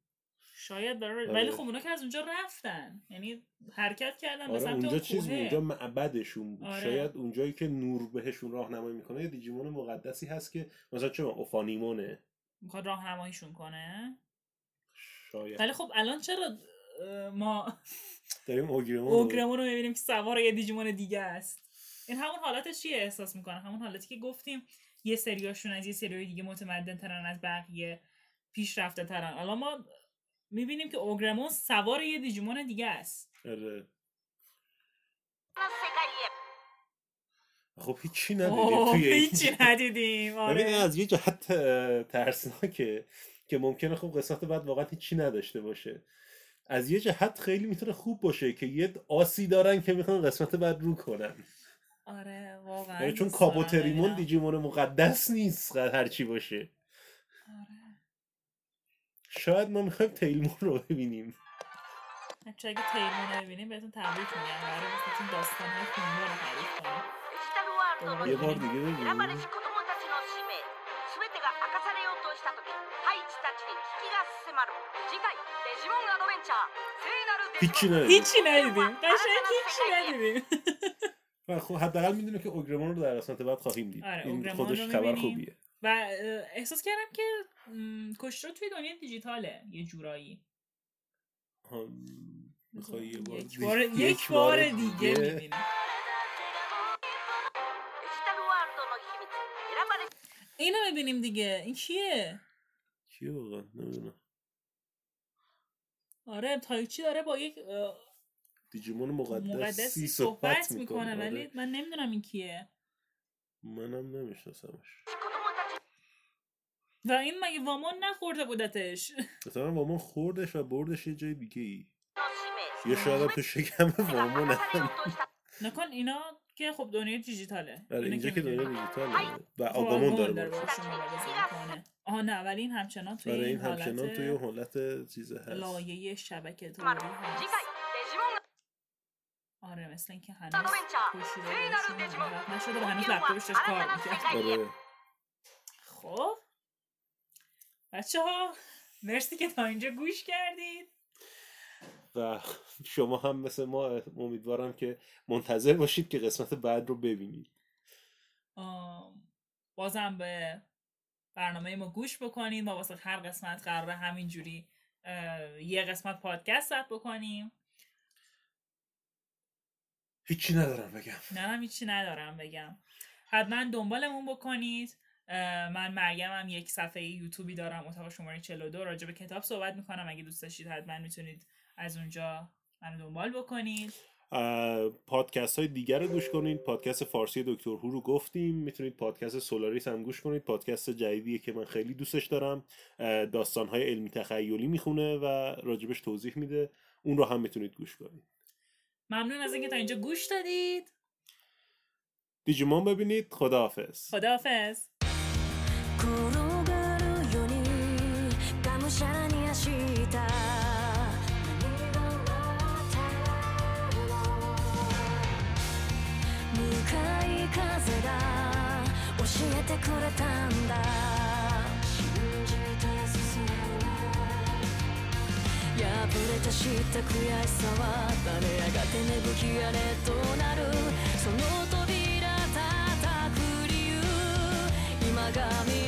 شاید داره آره. ولی خب اونا که از اونجا رفتن. یعنی حرکت کردن به آره سمت اونجا اون چیز بود،. اونجا معبدشون بود. آره. شاید اونجایی که نور بهشون راهنمایی می‌کنه یه دیجیمون مقدسی هست که مثلا چه اوفانیمونه. می‌خواد راهنماییشون کنه؟ شاید. ولی خب الان چرا ما داریم اوگریمون رو- اوگرمون رو می‌بینیم که سوار یه دیجیمون دیگه است. این همون حالتش چیه احساس می‌کنه همون حالتی که گفتیم یه سریاشون از یه سری دیگه متمدن ترن از بقیه پیشرفته ترن الان ما می‌بینیم که اوگرمون سوار یه دیجیمون دیگه است. آره. خب هیچی ندیدیم توی هیچی ندیدیم آره. از یه جهت ترسناکه که ممکنه خب قسمت بعد واقعا هیچی نداشته باشه. از یه جهت خیلی می‌تونه خوب باشه که یه آسی دارن که می‌خوان قسمت بعد رو کنن. آره واقعا یعنی چون کابوتریمون دیجیمون مقدس نیست هرچی باشه. آره. شاید ما می‌خوایم تیلمون رو ببینیم. بچه اگه تیلمون رو ببینیم بهتون تبریک میگم. برای بسیتون داستانه های رو تعریف کنم یه بار دیگه ببینیم هیچی ندیدیم. هیچی ندیدیم. قشنگ هیچی ندیدیم. و خب حداقل می‌دونه که اوگرمون رو در قسمت بعد خواهیم دید. آره، این خودش خبر خوبیه. و احساس کردم که کشتر توی دنیا دیجیتاله یه جورایی. خب، یک بار, یک بار, دیگه, دیگه؟ می‌بینیم اینو دیگه. این کیه؟ کیه واقعا؟ نمی‌دونم. آره تایچی داره با یک دیجیمون مقدس. سی صحبت, صحبت می‌کنه, آره. ولی من نمی‌دونم این کیه. منم نمیشناسمش. و این مگه وامون نخورده بودتش؟ مثلا وامون خوردش و بردش یه جای دیگه ای یا شاید تو شکم وامون نکن اینا که خب دنیای دیجیتاله. آره اینجا که دنیا دیجیتاله. و آگامون داره باشه آها نه ولی این همچنان توی این آره، همچنان توی حالت چیزه. هست. لایه شبکه تو آره. مثل اینکه هنوز آره، نشده با هنوز لپتاپش کار. می‌کرد خب. بچه ها مرسی که تا اینجا گوش کردید. و شما هم مثل ما امیدوارم که منتظر باشید که قسمت بعد رو ببینید. بازم به برنامه ما گوش بکنید. ما واسه هر قسمت قراره همینجوری یه قسمت پادکست ثبت بکنیم. هیچی ندارم بگم. نه هیچی ندارم بگم. حتما دنبالمون بکنید. من مریم هم یک صفحه یوتیوبی دارم اتاق شماره 42 راجع به کتاب صحبت می‌کنم. اگه دوست داشتید حتما می‌تونید از اونجا منو دنبال بکنید. پادکست های دیگر رو گوش کنید. پادکست فارسی دکتر هو رو گفتیم. می‌تونید پادکست سولاریس هم گوش کنید. پادکست جدیدیه که من خیلی دوستش دارم. داستان های علمی تخیلی می‌خونه و راجبش توضیح میده. اون رو هم می‌تونید گوش کنید. ممنون از اینکه تا اینجا گوش دادید. دیجیمون ببینید. خداحافظ. خداحافظ. 風が教えてくれたんだ。信じて進む破れた知った悔しさは誰やがて芽吹き荒れとなる。その扉叩く理由。今が見